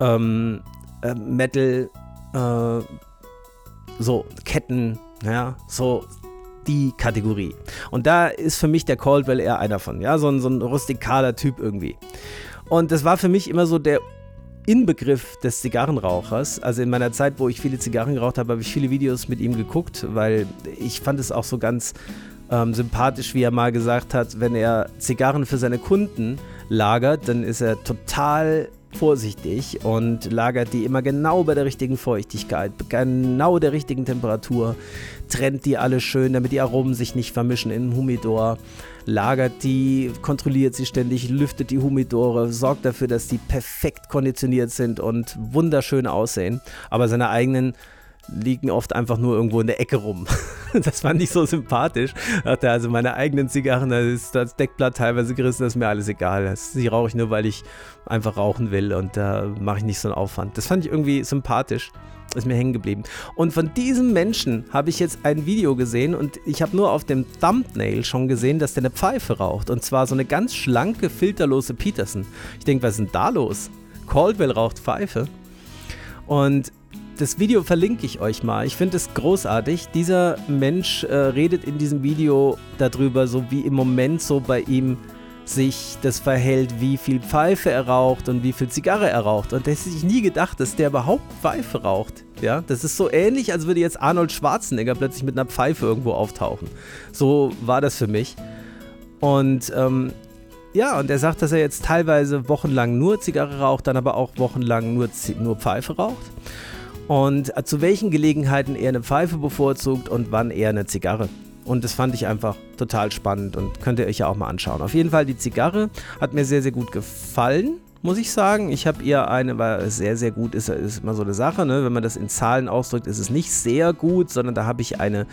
Ähm, äh, Metal, äh, so Ketten, ja, so die Kategorie. Und da ist für mich der Caldwell eher einer von, ja, so ein, so ein rustikaler Typ irgendwie. Und das war für mich immer so der Inbegriff des Zigarrenrauchers. Also in meiner Zeit, wo ich viele Zigarren geraucht habe, habe ich viele Videos mit ihm geguckt, weil ich fand es auch so ganz ähm, sympathisch, wie er mal gesagt hat, wenn er Zigarren für seine Kunden lagert, dann ist er total vorsichtig und lagert die immer genau bei der richtigen Feuchtigkeit, genau der richtigen Temperatur, trennt die alle schön, damit die Aromen sich nicht vermischen im Humidor, lagert die, kontrolliert sie ständig, lüftet die Humidore, sorgt dafür, dass die perfekt konditioniert sind und wunderschön aussehen, aber seine eigenen liegen oft einfach nur irgendwo in der Ecke rum. Das fand ich so sympathisch. Dachte also meine eigenen Zigarren, da ist das Deckblatt teilweise gerissen, das ist mir alles egal. Das, die rauche ich nur, weil ich einfach rauchen will und da mache ich nicht so einen Aufwand. Das fand ich irgendwie sympathisch. Ist mir hängen geblieben. Und von diesem Menschen habe ich jetzt ein Video gesehen und ich habe nur auf dem Thumbnail schon gesehen, dass der eine Pfeife raucht. Und zwar so eine ganz schlanke, filterlose Peterson. Ich denke, was ist denn da los? Caldwell raucht Pfeife. Und das Video verlinke ich euch mal. Ich finde es großartig. Dieser Mensch äh, redet in diesem Video darüber, so wie im Moment so bei ihm sich das verhält, wie viel Pfeife er raucht und wie viel Zigarre er raucht. Und das hätte ich nie gedacht, dass der überhaupt Pfeife raucht. Ja, das ist so ähnlich, als würde jetzt Arnold Schwarzenegger plötzlich mit einer Pfeife irgendwo auftauchen. So war das für mich. Und ähm, ja, und er sagt, dass er jetzt teilweise wochenlang nur Zigarre raucht, dann aber auch wochenlang nur, nur Pfeife raucht und zu welchen Gelegenheiten er eine Pfeife bevorzugt und wann er eine Zigarre. Und das fand ich einfach total spannend und könnt ihr euch ja auch mal anschauen. Auf jeden Fall, die Zigarre hat mir sehr, sehr gut gefallen, muss ich sagen. Ich habe ihr eine, weil sehr, sehr gut ist, ist immer so eine Sache. Ne? Wenn man das in Zahlen ausdrückt, ist es nicht sehr gut, sondern da habe ich eine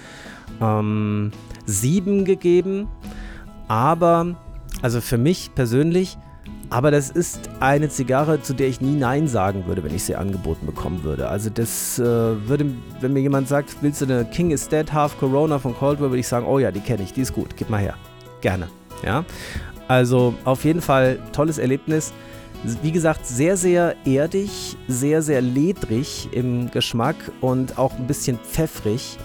ähm, 7 gegeben. Aber, also für mich persönlich, Aber das ist eine Zigarre, zu der ich nie Nein sagen würde, wenn ich sie angeboten bekommen würde. Also das äh, würde, wenn mir jemand sagt, willst du eine King is Dead Half Corona von Coldwell, würde ich sagen, oh ja, die kenne ich, die ist gut, gib mal her. Gerne. Ja. Also auf jeden Fall tolles Erlebnis. Wie gesagt, sehr, sehr erdig, sehr, sehr ledrig im Geschmack und auch ein bisschen pfeffrig.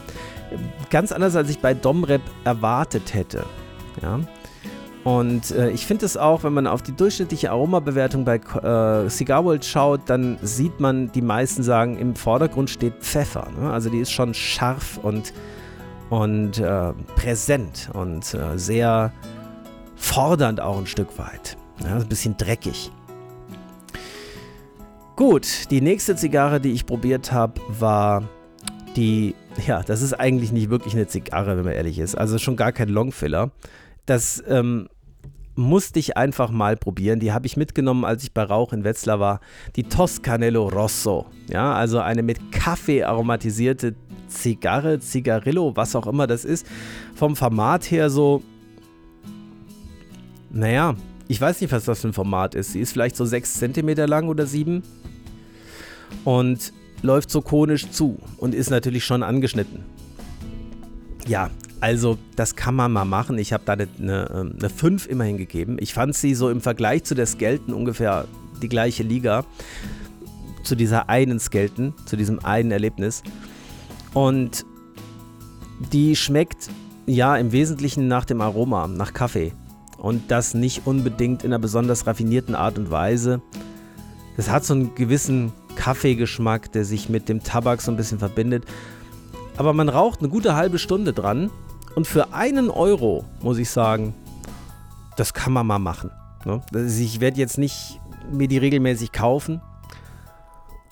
Ganz anders, als ich bei Domrep erwartet hätte. Ja. Und äh, ich finde es auch, wenn man auf die durchschnittliche Aromabewertung bei äh, Cigar World schaut, dann sieht man, die meisten sagen, im Vordergrund steht Pfeffer. Ne? Also die ist schon scharf und, und äh, präsent und äh, sehr fordernd auch ein Stück weit. Ja, ein bisschen dreckig. Gut, die nächste Zigarre, die ich probiert habe, war die, ja, das ist eigentlich nicht wirklich eine Zigarre, wenn man ehrlich ist. Also schon gar kein Longfiller. Das ähm, musste ich einfach mal probieren. Die habe ich mitgenommen, als ich bei Rauch in Wetzlar war. Die Toscanello Rosso. Ja, also eine mit Kaffee aromatisierte Zigarre, Zigarillo, was auch immer das ist. Vom Format her so, naja, ich weiß nicht, was das für ein Format ist. Sie ist vielleicht so 6 cm lang oder 7 und läuft so konisch zu und ist natürlich schon angeschnitten. Ja, also das kann man mal machen. Ich habe da eine, eine, eine 5 immerhin gegeben. Ich fand sie so im Vergleich zu der Skelton ungefähr die gleiche Liga. Zu dieser einen Skelton, zu diesem einen Erlebnis. Und die schmeckt ja im Wesentlichen nach dem Aroma, nach Kaffee. Und das nicht unbedingt in einer besonders raffinierten Art und Weise. Das hat so einen gewissen Kaffeegeschmack, der sich mit dem Tabak so ein bisschen verbindet. Aber man raucht eine gute halbe Stunde dran und für einen Euro, muss ich sagen, das kann man mal machen. Ne? Ich werde jetzt nicht mir die regelmäßig kaufen.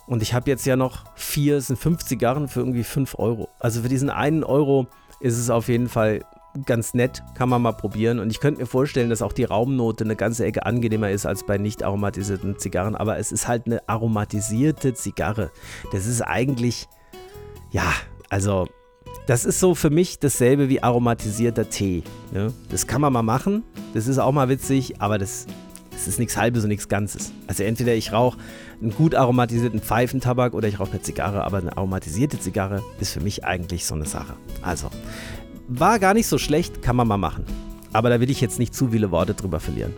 Und ich habe jetzt ja noch vier, es sind fünf Zigarren für irgendwie fünf Euro. Also für diesen einen Euro ist es auf jeden Fall ganz nett, kann man mal probieren. Und ich könnte mir vorstellen, dass auch die Raumnote eine ganze Ecke angenehmer ist als bei nicht aromatisierten Zigarren. Aber es ist halt eine aromatisierte Zigarre. Das ist eigentlich, ja, also das ist so für mich dasselbe wie aromatisierter Tee. Ne? Das kann man mal machen, das ist auch mal witzig, aber das, das ist nichts Halbes und nichts Ganzes. Also entweder ich rauche einen gut aromatisierten Pfeifentabak oder ich rauche eine Zigarre, aber eine aromatisierte Zigarre ist für mich eigentlich so eine Sache. Also, war gar nicht so schlecht, kann man mal machen. Aber da will ich jetzt nicht zu viele Worte drüber verlieren.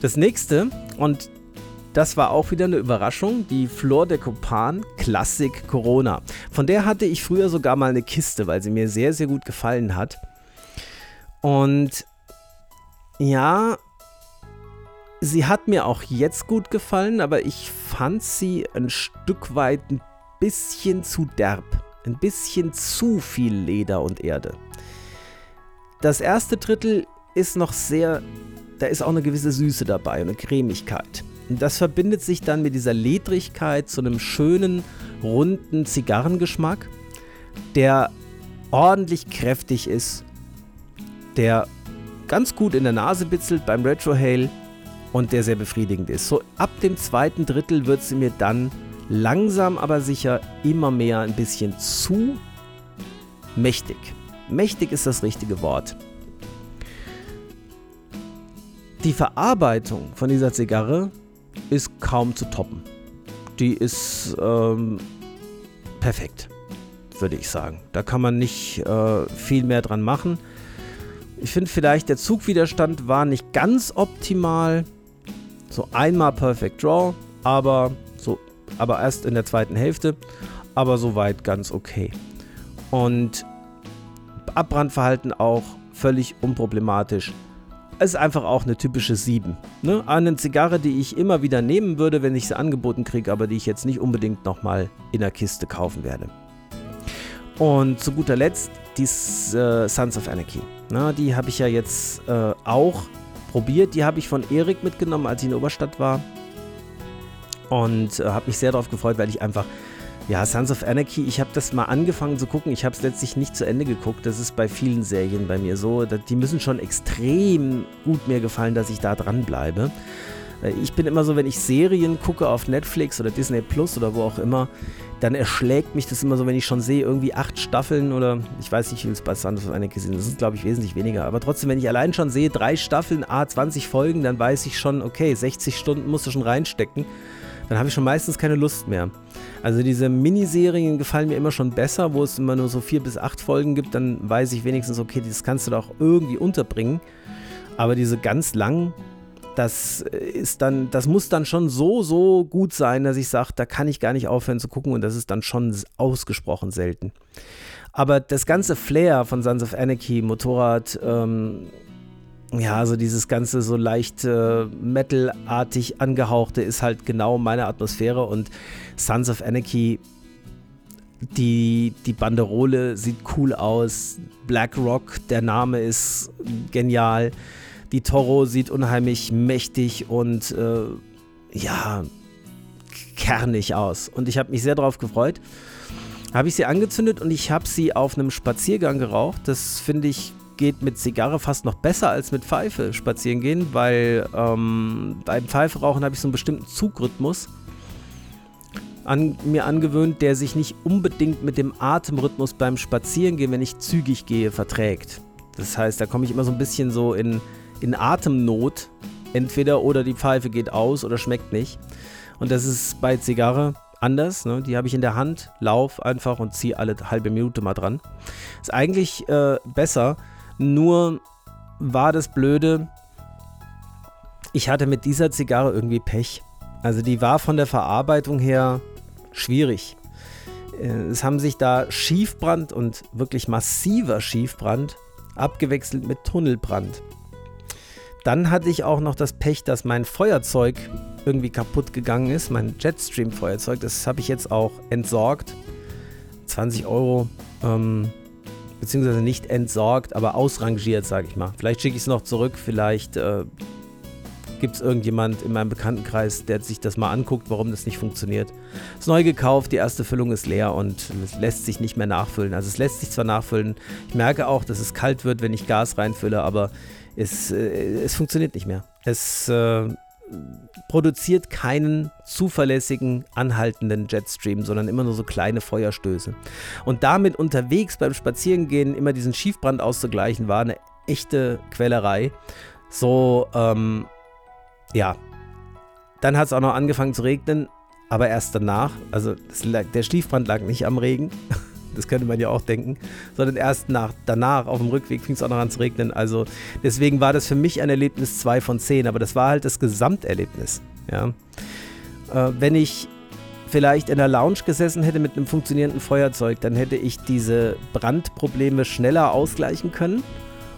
Das nächste, und das war auch wieder eine Überraschung, die Flor de Copan Classic Corona. Von der hatte ich früher sogar mal eine Kiste, weil sie mir sehr, sehr gut gefallen hat. Und ja, sie hat mir auch jetzt gut gefallen, aber ich fand sie ein Stück weit ein bisschen zu derb. Ein bisschen zu viel Leder und Erde. Das erste Drittel ist noch sehr, da ist auch eine gewisse Süße dabei, eine Cremigkeit. Das verbindet sich dann mit dieser Ledrigkeit zu einem schönen, runden Zigarrengeschmack, der ordentlich kräftig ist, der ganz gut in der Nase bitzelt beim Retrohale und der sehr befriedigend ist. So ab dem zweiten Drittel wird sie mir dann langsam aber sicher immer mehr ein bisschen zu mächtig. Mächtig ist das richtige Wort. Die Verarbeitung von dieser Zigarre ist kaum zu toppen. Die ist ähm, perfekt, würde ich sagen. Da kann man nicht äh, viel mehr dran machen. Ich finde vielleicht, der Zugwiderstand war nicht ganz optimal. So einmal Perfect Draw, aber, so, aber erst in der zweiten Hälfte. Aber soweit ganz okay. Und Abbrandverhalten auch völlig unproblematisch ist einfach auch eine typische 7. Ne? Eine Zigarre, die ich immer wieder nehmen würde, wenn ich sie angeboten kriege, aber die ich jetzt nicht unbedingt nochmal in der Kiste kaufen werde. Und zu guter Letzt die äh, Sons of Anarchy. Na, die habe ich ja jetzt äh, auch probiert. Die habe ich von Erik mitgenommen, als ich in der Oberstadt war. Und äh, habe mich sehr darauf gefreut, weil ich einfach ja, Sons of Anarchy, ich habe das mal angefangen zu gucken. Ich habe es letztlich nicht zu Ende geguckt. Das ist bei vielen Serien bei mir so. Die müssen schon extrem gut mir gefallen, dass ich da dran bleibe. Weil Ich bin immer so, wenn ich Serien gucke auf Netflix oder Disney Plus oder wo auch immer, dann erschlägt mich das immer so, wenn ich schon sehe, irgendwie acht Staffeln oder ich weiß nicht, wie viel es bei Sons of Anarchy sind. Das ist, glaube ich, wesentlich weniger. Aber trotzdem, wenn ich allein schon sehe, drei Staffeln, A, 20 Folgen, dann weiß ich schon, okay, 60 Stunden musst du schon reinstecken. Dann habe ich schon meistens keine Lust mehr. Also diese Miniserien gefallen mir immer schon besser, wo es immer nur so vier bis acht Folgen gibt, dann weiß ich wenigstens, okay, das kannst du doch irgendwie unterbringen. Aber diese ganz langen, das ist dann, das muss dann schon so, so gut sein, dass ich sage, da kann ich gar nicht aufhören zu gucken und das ist dann schon ausgesprochen selten. Aber das ganze Flair von Sons of Anarchy, Motorrad, ähm, ja, also dieses ganze so leicht äh, Metal-artig angehauchte ist halt genau meine Atmosphäre und Sons of Anarchy, die, die Banderole sieht cool aus, Black Rock, der Name ist genial. Die Toro sieht unheimlich mächtig und äh, ja, kernig aus. Und ich habe mich sehr darauf gefreut. Habe ich sie angezündet und ich habe sie auf einem Spaziergang geraucht. Das finde ich geht mit Zigarre fast noch besser als mit Pfeife spazieren gehen, weil ähm, beim Pfeiferauchen habe ich so einen bestimmten Zugrhythmus an, mir angewöhnt, der sich nicht unbedingt mit dem Atemrhythmus beim Spazierengehen, wenn ich zügig gehe, verträgt. Das heißt, da komme ich immer so ein bisschen so in in Atemnot. Entweder oder die Pfeife geht aus oder schmeckt nicht. Und das ist bei Zigarre anders. Ne? Die habe ich in der Hand, lauf einfach und ziehe alle halbe Minute mal dran. Ist eigentlich äh, besser, nur war das Blöde, ich hatte mit dieser Zigarre irgendwie Pech. Also die war von der Verarbeitung her schwierig. Äh, es haben sich da Schiefbrand und wirklich massiver Schiefbrand abgewechselt mit Tunnelbrand. Dann hatte ich auch noch das Pech, dass mein Feuerzeug irgendwie kaputt gegangen ist, mein Jetstream-Feuerzeug. Das habe ich jetzt auch entsorgt. 20 Euro, ähm, beziehungsweise nicht entsorgt, aber ausrangiert, sage ich mal. Vielleicht schicke ich es noch zurück, vielleicht äh, gibt es irgendjemand in meinem Bekanntenkreis, der sich das mal anguckt, warum das nicht funktioniert. Ist neu gekauft, die erste Füllung ist leer und es lässt sich nicht mehr nachfüllen. Also es lässt sich zwar nachfüllen, ich merke auch, dass es kalt wird, wenn ich Gas reinfülle, aber es, äh, es funktioniert nicht mehr. Es äh, produziert keinen zuverlässigen, anhaltenden Jetstream, sondern immer nur so kleine Feuerstöße. Und damit unterwegs beim Spazierengehen immer diesen Schiefbrand auszugleichen, war eine echte Quälerei. So, ähm, ja. Dann hat es auch noch angefangen zu regnen, aber erst danach. Also lag, der Stiefbrand lag nicht am Regen. Das könnte man ja auch denken. Sondern erst nach, danach, auf dem Rückweg, fing es auch noch an zu regnen. Also deswegen war das für mich ein Erlebnis 2 von 10. Aber das war halt das Gesamterlebnis. Ja. Äh, wenn ich vielleicht in der Lounge gesessen hätte mit einem funktionierenden Feuerzeug, dann hätte ich diese Brandprobleme schneller ausgleichen können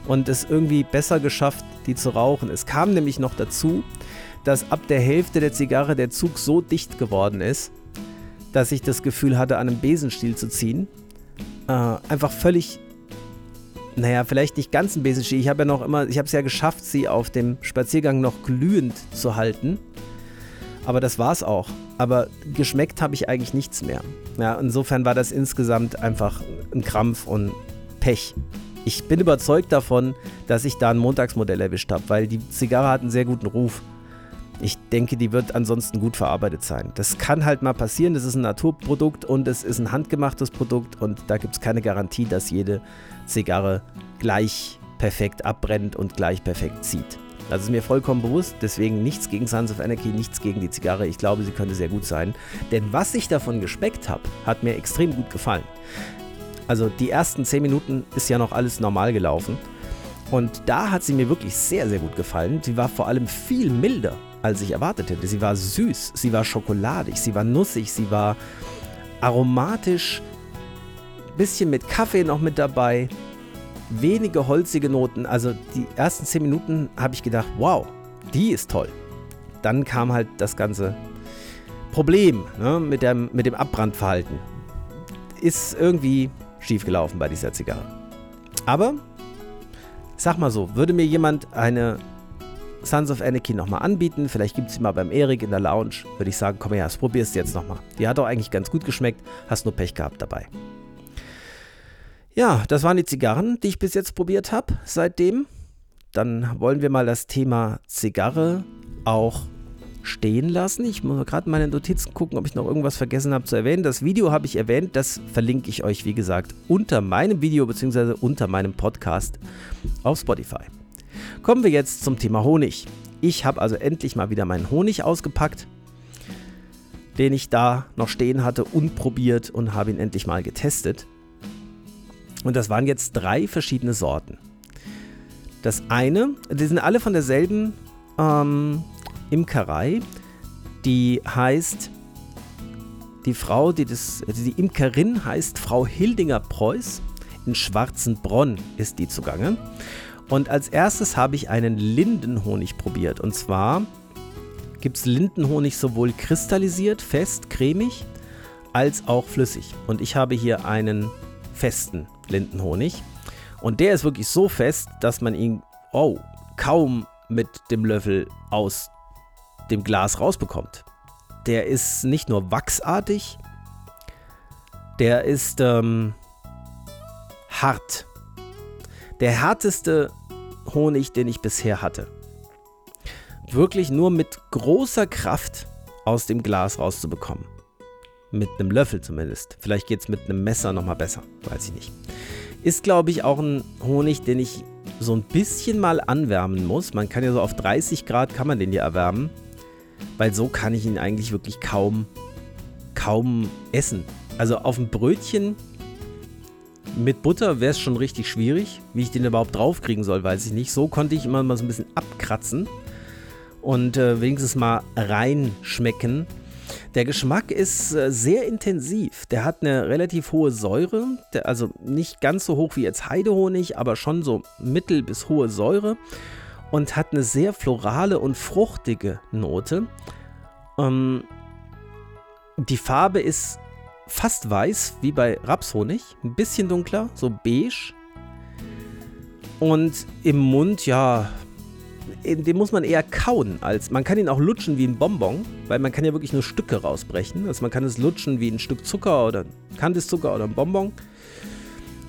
und es irgendwie besser geschafft, die zu rauchen. Es kam nämlich noch dazu, dass ab der Hälfte der Zigarre der Zug so dicht geworden ist, dass ich das Gefühl hatte, an einem Besenstiel zu ziehen äh, einfach völlig, naja, vielleicht nicht ganz ein Besenstiel. Ich habe ja noch immer, ich habe es ja geschafft, sie auf dem Spaziergang noch glühend zu halten. Aber das war es auch. Aber geschmeckt habe ich eigentlich nichts mehr. Ja, insofern war das insgesamt einfach ein Krampf und Pech. Ich bin überzeugt davon, dass ich da ein Montagsmodell erwischt habe, weil die Zigarre hat einen sehr guten Ruf. Ich denke, die wird ansonsten gut verarbeitet sein. Das kann halt mal passieren. Das ist ein Naturprodukt und es ist ein handgemachtes Produkt und da gibt es keine Garantie, dass jede Zigarre gleich perfekt abbrennt und gleich perfekt zieht. Das ist mir vollkommen bewusst, deswegen nichts gegen Sons of Anarchy, nichts gegen die Zigarre. Ich glaube, sie könnte sehr gut sein. Denn was ich davon geschmeckt habe, hat mir extrem gut gefallen. Also die ersten 10 Minuten ist ja noch alles normal gelaufen. Und da hat sie mir wirklich sehr, sehr gut gefallen. Sie war vor allem viel milder als ich erwartet hätte. Sie war süß, sie war schokoladig, sie war nussig, sie war aromatisch, bisschen mit Kaffee noch mit dabei, wenige holzige Noten. Also die ersten 10 Minuten habe ich gedacht, wow, die ist toll. Dann kam halt das ganze Problem ne, mit, dem, mit dem Abbrandverhalten. Ist irgendwie schiefgelaufen bei dieser Zigarre. Aber, sag mal so, würde mir jemand eine Sons of Anarchy nochmal anbieten. Vielleicht gibt es sie mal beim Erik in der Lounge. Würde ich sagen, komm her, probier es jetzt nochmal. Die hat doch eigentlich ganz gut geschmeckt, hast nur Pech gehabt dabei. Ja, das waren die Zigarren, die ich bis jetzt probiert habe seitdem. Dann wollen wir mal das Thema Zigarre auch stehen lassen. Ich muss gerade meine Notizen gucken, ob ich noch irgendwas vergessen habe zu erwähnen. Das Video habe ich erwähnt, das verlinke ich euch, wie gesagt, unter meinem Video bzw. unter meinem Podcast auf Spotify. Kommen wir jetzt zum Thema Honig. Ich habe also endlich mal wieder meinen Honig ausgepackt, den ich da noch stehen hatte, unprobiert und habe ihn endlich mal getestet. Und das waren jetzt drei verschiedene Sorten. Das eine, die sind alle von derselben ähm, Imkerei, die heißt, die Frau, die das, also die Imkerin heißt Frau Hildinger Preuß. In Schwarzenbronn ist die zugange. Und als erstes habe ich einen Lindenhonig probiert. Und zwar gibt es Lindenhonig sowohl kristallisiert, fest, cremig, als auch flüssig. Und ich habe hier einen festen Lindenhonig. Und der ist wirklich so fest, dass man ihn oh, kaum mit dem Löffel aus dem Glas rausbekommt. Der ist nicht nur wachsartig, der ist ähm, hart. Der härteste Honig, den ich bisher hatte. Wirklich nur mit großer Kraft aus dem Glas rauszubekommen. Mit einem Löffel zumindest. Vielleicht geht es mit einem Messer nochmal besser. Weiß ich nicht. Ist, glaube ich, auch ein Honig, den ich so ein bisschen mal anwärmen muss. Man kann ja so auf 30 Grad kann man den ja erwärmen. Weil so kann ich ihn eigentlich wirklich kaum, kaum essen. Also auf ein Brötchen mit Butter wäre es schon richtig schwierig. Wie ich den überhaupt draufkriegen soll, weiß ich nicht. So konnte ich immer mal so ein bisschen abkratzen und äh, wenigstens mal reinschmecken. Der Geschmack ist äh, sehr intensiv. Der hat eine relativ hohe Säure, der, also nicht ganz so hoch wie jetzt Heidehonig, aber schon so mittel bis hohe Säure und hat eine sehr florale und fruchtige Note. Ähm, die Farbe ist fast weiß, wie bei Rapshonig, ein bisschen dunkler, so beige. Und im Mund, ja, den muss man eher kauen, als man kann ihn auch lutschen wie ein Bonbon, weil man kann ja wirklich nur Stücke rausbrechen. Also man kann es lutschen wie ein Stück Zucker oder Kandiszucker oder ein Bonbon.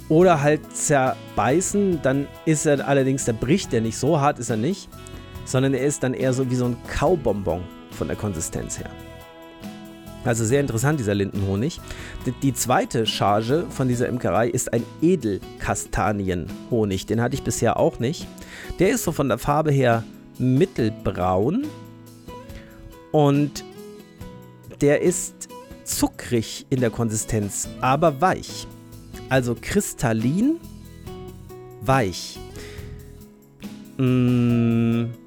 Oder halt zerbeißen, dann ist er allerdings, der bricht der nicht, so hart ist er nicht, sondern er ist dann eher so wie so ein Kaubonbon von der Konsistenz her. Also sehr interessant, dieser Lindenhonig. Die zweite Charge von dieser Imkerei ist ein Edelkastanienhonig. Den hatte ich bisher auch nicht. Der ist so von der Farbe her mittelbraun und der ist zuckrig in der Konsistenz, aber weich. Also kristallin, weich. Mmh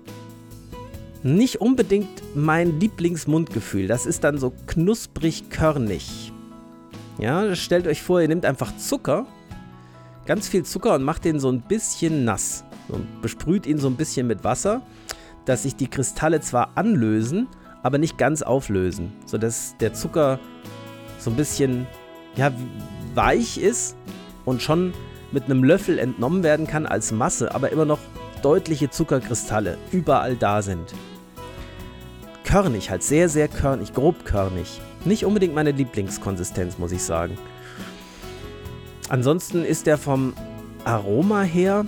nicht unbedingt mein Lieblingsmundgefühl. Das ist dann so knusprig körnig. Ja, stellt euch vor, ihr nehmt einfach Zucker, ganz viel Zucker und macht den so ein bisschen nass. So, besprüht ihn so ein bisschen mit Wasser, dass sich die Kristalle zwar anlösen, aber nicht ganz auflösen, sodass der Zucker so ein bisschen ja, weich ist und schon mit einem Löffel entnommen werden kann als Masse, aber immer noch deutliche Zuckerkristalle überall da sind körnig, halt sehr, sehr körnig, grobkörnig. Nicht unbedingt meine Lieblingskonsistenz, muss ich sagen. Ansonsten ist der vom Aroma her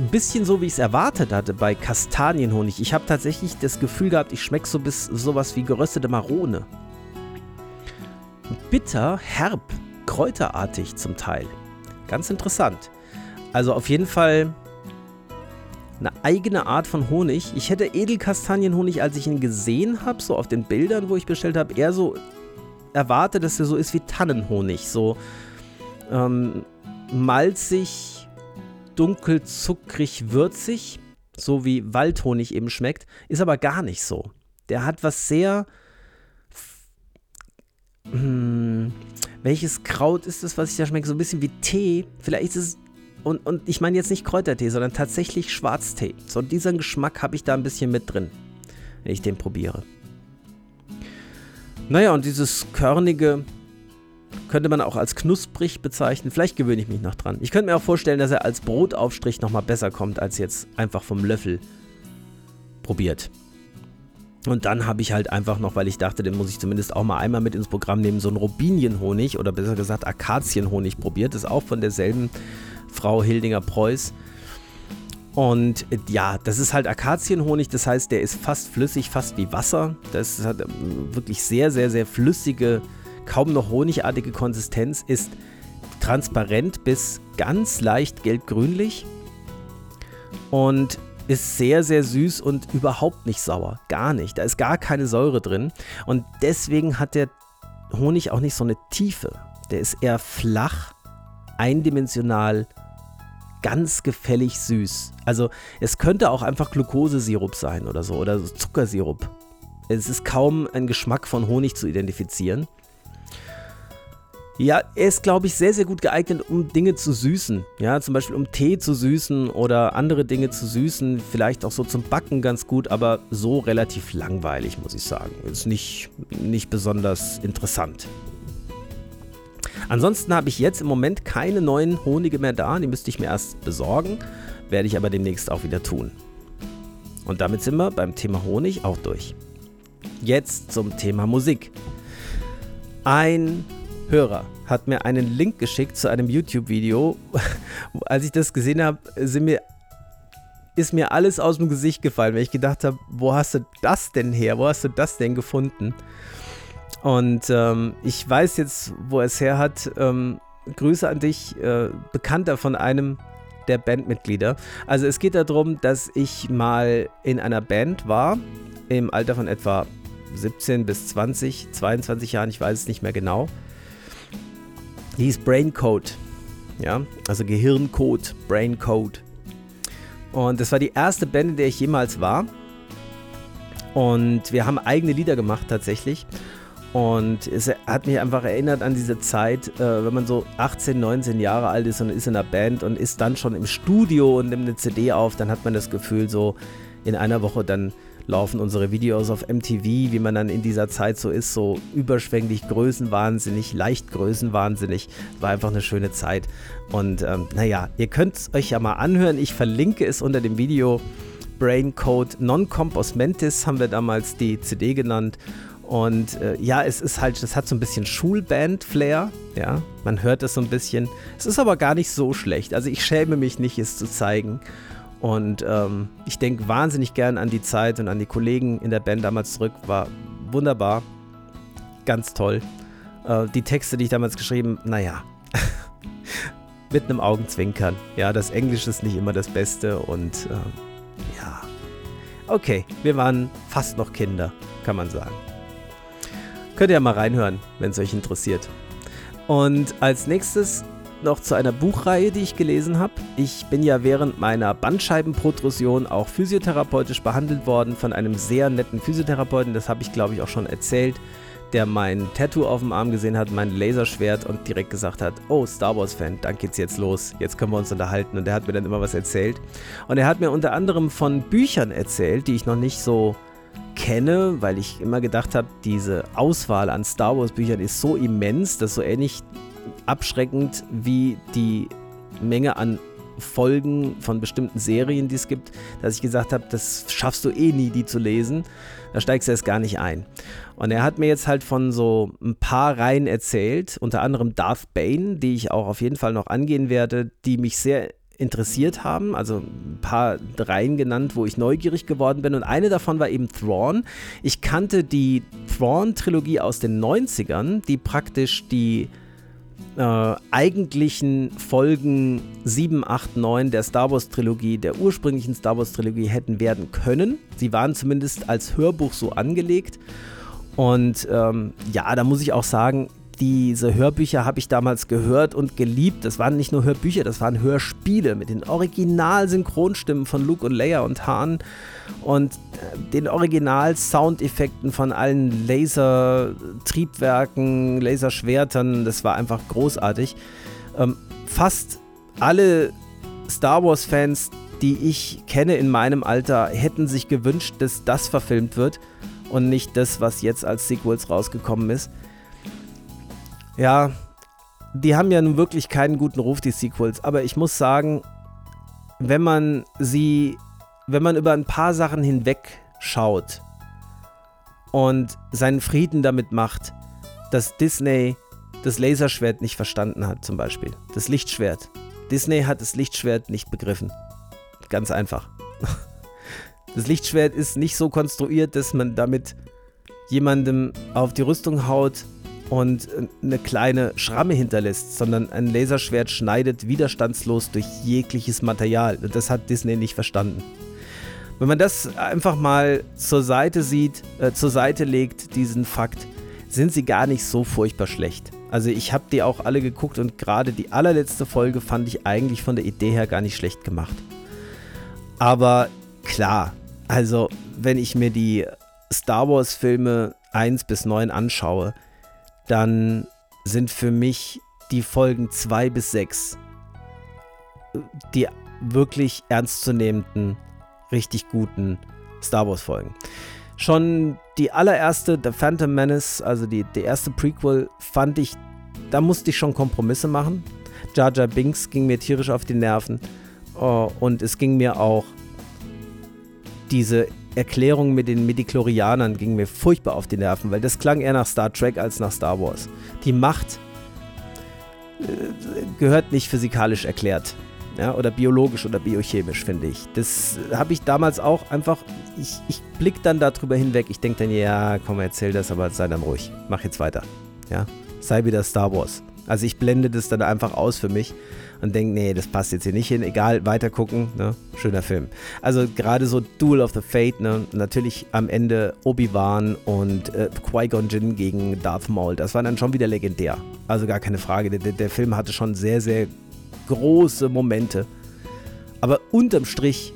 ein bisschen so, wie ich es erwartet hatte bei Kastanienhonig. Ich habe tatsächlich das Gefühl gehabt, ich schmecke so bis sowas wie geröstete Marone. Bitter, herb, kräuterartig zum Teil. Ganz interessant. Also auf jeden Fall eine eigene Art von Honig. Ich hätte Edelkastanienhonig, als ich ihn gesehen habe, so auf den Bildern, wo ich bestellt habe, eher so erwartet, dass er so ist wie Tannenhonig. So ähm, malzig, dunkel, zuckrig, würzig, so wie Waldhonig eben schmeckt. Ist aber gar nicht so. Der hat was sehr. Hm, welches Kraut ist das, was ich da schmecke? So ein bisschen wie Tee. Vielleicht ist es und, und ich meine jetzt nicht Kräutertee, sondern tatsächlich Schwarztee. So diesen Geschmack habe ich da ein bisschen mit drin, wenn ich den probiere. Naja, und dieses körnige könnte man auch als knusprig bezeichnen. Vielleicht gewöhne ich mich noch dran. Ich könnte mir auch vorstellen, dass er als Brotaufstrich nochmal besser kommt, als jetzt einfach vom Löffel probiert. Und dann habe ich halt einfach noch, weil ich dachte, den muss ich zumindest auch mal einmal mit ins Programm nehmen, so einen Robinienhonig oder besser gesagt Akazienhonig probiert. Das ist auch von derselben Frau Hildinger Preuß. Und äh, ja, das ist halt Akazienhonig, das heißt, der ist fast flüssig, fast wie Wasser. Das hat ähm, wirklich sehr, sehr, sehr flüssige, kaum noch honigartige Konsistenz, ist transparent bis ganz leicht gelb-grünlich und ist sehr, sehr süß und überhaupt nicht sauer. Gar nicht. Da ist gar keine Säure drin. Und deswegen hat der Honig auch nicht so eine Tiefe. Der ist eher flach, eindimensional, ganz gefällig süß. Also es könnte auch einfach Glukosesirup sein oder so oder Zuckersirup. Es ist kaum ein Geschmack von Honig zu identifizieren. Ja, er ist, glaube ich, sehr, sehr gut geeignet, um Dinge zu süßen. Ja, zum Beispiel um Tee zu süßen oder andere Dinge zu süßen. Vielleicht auch so zum Backen ganz gut, aber so relativ langweilig, muss ich sagen. Ist nicht, nicht besonders interessant. Ansonsten habe ich jetzt im Moment keine neuen Honige mehr da. Die müsste ich mir erst besorgen. Werde ich aber demnächst auch wieder tun. Und damit sind wir beim Thema Honig auch durch. Jetzt zum Thema Musik. Ein Hörer hat mir einen Link geschickt zu einem YouTube-Video. Als ich das gesehen habe, mir, ist mir alles aus dem Gesicht gefallen, weil ich gedacht habe, wo hast du das denn her? Wo hast du das denn gefunden? Und ähm, ich weiß jetzt, wo er es her hat. Ähm, Grüße an dich, äh, Bekannter von einem der Bandmitglieder. Also es geht darum, dass ich mal in einer Band war, im Alter von etwa 17 bis 20, 22 Jahren, ich weiß es nicht mehr genau. Die hieß Brain Code. Ja, also Gehirncode, Brain Code. Und das war die erste Band, in der ich jemals war. Und wir haben eigene Lieder gemacht tatsächlich. Und es hat mich einfach erinnert an diese Zeit, äh, wenn man so 18, 19 Jahre alt ist und ist in einer Band und ist dann schon im Studio und nimmt eine CD auf, dann hat man das Gefühl, so in einer Woche dann laufen unsere Videos auf MTV, wie man dann in dieser Zeit so ist, so überschwänglich, größenwahnsinnig, leicht größenwahnsinnig. War einfach eine schöne Zeit. Und ähm, naja, ihr könnt es euch ja mal anhören. Ich verlinke es unter dem Video. Brain Code Non-Compos Mentis haben wir damals die CD genannt. Und äh, ja, es ist halt, das hat so ein bisschen Schulband-Flair, ja. Man hört es so ein bisschen. Es ist aber gar nicht so schlecht. Also ich schäme mich nicht, es zu zeigen. Und ähm, ich denke wahnsinnig gern an die Zeit und an die Kollegen in der Band damals zurück. War wunderbar. Ganz toll. Äh, die Texte, die ich damals geschrieben, naja. mit einem Augenzwinkern. Ja, das Englisch ist nicht immer das Beste und äh, ja. Okay, wir waren fast noch Kinder, kann man sagen. Könnt ihr ja mal reinhören, wenn es euch interessiert. Und als nächstes noch zu einer Buchreihe, die ich gelesen habe. Ich bin ja während meiner Bandscheibenprotrusion auch physiotherapeutisch behandelt worden von einem sehr netten Physiotherapeuten. Das habe ich, glaube ich, auch schon erzählt, der mein Tattoo auf dem Arm gesehen hat, mein Laserschwert und direkt gesagt hat, oh, Star Wars-Fan, dann geht's jetzt los, jetzt können wir uns unterhalten. Und der hat mir dann immer was erzählt. Und er hat mir unter anderem von Büchern erzählt, die ich noch nicht so kenne, weil ich immer gedacht habe, diese Auswahl an Star Wars Büchern ist so immens, dass so ähnlich abschreckend wie die Menge an Folgen von bestimmten Serien, die es gibt, dass ich gesagt habe, das schaffst du eh nie, die zu lesen. Da steigst du erst gar nicht ein. Und er hat mir jetzt halt von so ein paar Reihen erzählt, unter anderem Darth Bane, die ich auch auf jeden Fall noch angehen werde, die mich sehr interessiert haben, also ein paar Reihen genannt, wo ich neugierig geworden bin und eine davon war eben Thrawn. Ich kannte die Thrawn-Trilogie aus den 90ern, die praktisch die äh, eigentlichen Folgen 7, 8, 9 der Star Wars Trilogie, der ursprünglichen Star Wars Trilogie hätten werden können. Sie waren zumindest als Hörbuch so angelegt. Und ähm, ja, da muss ich auch sagen, diese Hörbücher habe ich damals gehört und geliebt. Das waren nicht nur Hörbücher, das waren Hörspiele mit den Original-Synchronstimmen von Luke und Leia und Han und äh, den Original-Soundeffekten von allen Lasertriebwerken, Laserschwertern. Das war einfach großartig. Ähm, fast alle Star Wars-Fans, die ich kenne in meinem Alter, hätten sich gewünscht, dass das verfilmt wird und nicht das, was jetzt als Sequels rausgekommen ist. Ja, die haben ja nun wirklich keinen guten Ruf, die Sequels. Aber ich muss sagen, wenn man sie, wenn man über ein paar Sachen hinweg schaut und seinen Frieden damit macht, dass Disney das Laserschwert nicht verstanden hat, zum Beispiel. Das Lichtschwert. Disney hat das Lichtschwert nicht begriffen. Ganz einfach. Das Lichtschwert ist nicht so konstruiert, dass man damit jemandem auf die Rüstung haut und eine kleine Schramme hinterlässt, sondern ein Laserschwert schneidet widerstandslos durch jegliches Material. Und das hat Disney nicht verstanden. Wenn man das einfach mal zur Seite sieht, äh, zur Seite legt, diesen Fakt, sind sie gar nicht so furchtbar schlecht. Also ich habe die auch alle geguckt und gerade die allerletzte Folge fand ich eigentlich von der Idee her gar nicht schlecht gemacht. Aber klar, also wenn ich mir die Star Wars Filme 1 bis 9 anschaue, dann sind für mich die Folgen 2 bis 6 die wirklich ernstzunehmenden, richtig guten Star Wars Folgen. Schon die allererste, The Phantom Menace, also die, die erste Prequel, fand ich, da musste ich schon Kompromisse machen. Jar Jar Binks ging mir tierisch auf die Nerven. Uh, und es ging mir auch diese Erklärung mit den Mediklorianern ging mir furchtbar auf die Nerven, weil das klang eher nach Star Trek als nach Star Wars. Die Macht äh, gehört nicht physikalisch erklärt. Ja, oder biologisch oder biochemisch, finde ich. Das habe ich damals auch einfach, ich, ich blicke dann darüber hinweg. Ich denke dann, ja, komm, erzähl das, aber sei dann ruhig. Mach jetzt weiter. Ja, sei wieder Star Wars. Also ich blende das dann einfach aus für mich und denke, nee, das passt jetzt hier nicht hin. Egal, weiter gucken. Ne? Schöner Film. Also gerade so Duel of the Fate, ne? natürlich am Ende Obi-Wan und äh, Qui-Gon Jinn gegen Darth Maul. Das war dann schon wieder legendär. Also gar keine Frage. Der, der Film hatte schon sehr, sehr große Momente. Aber unterm Strich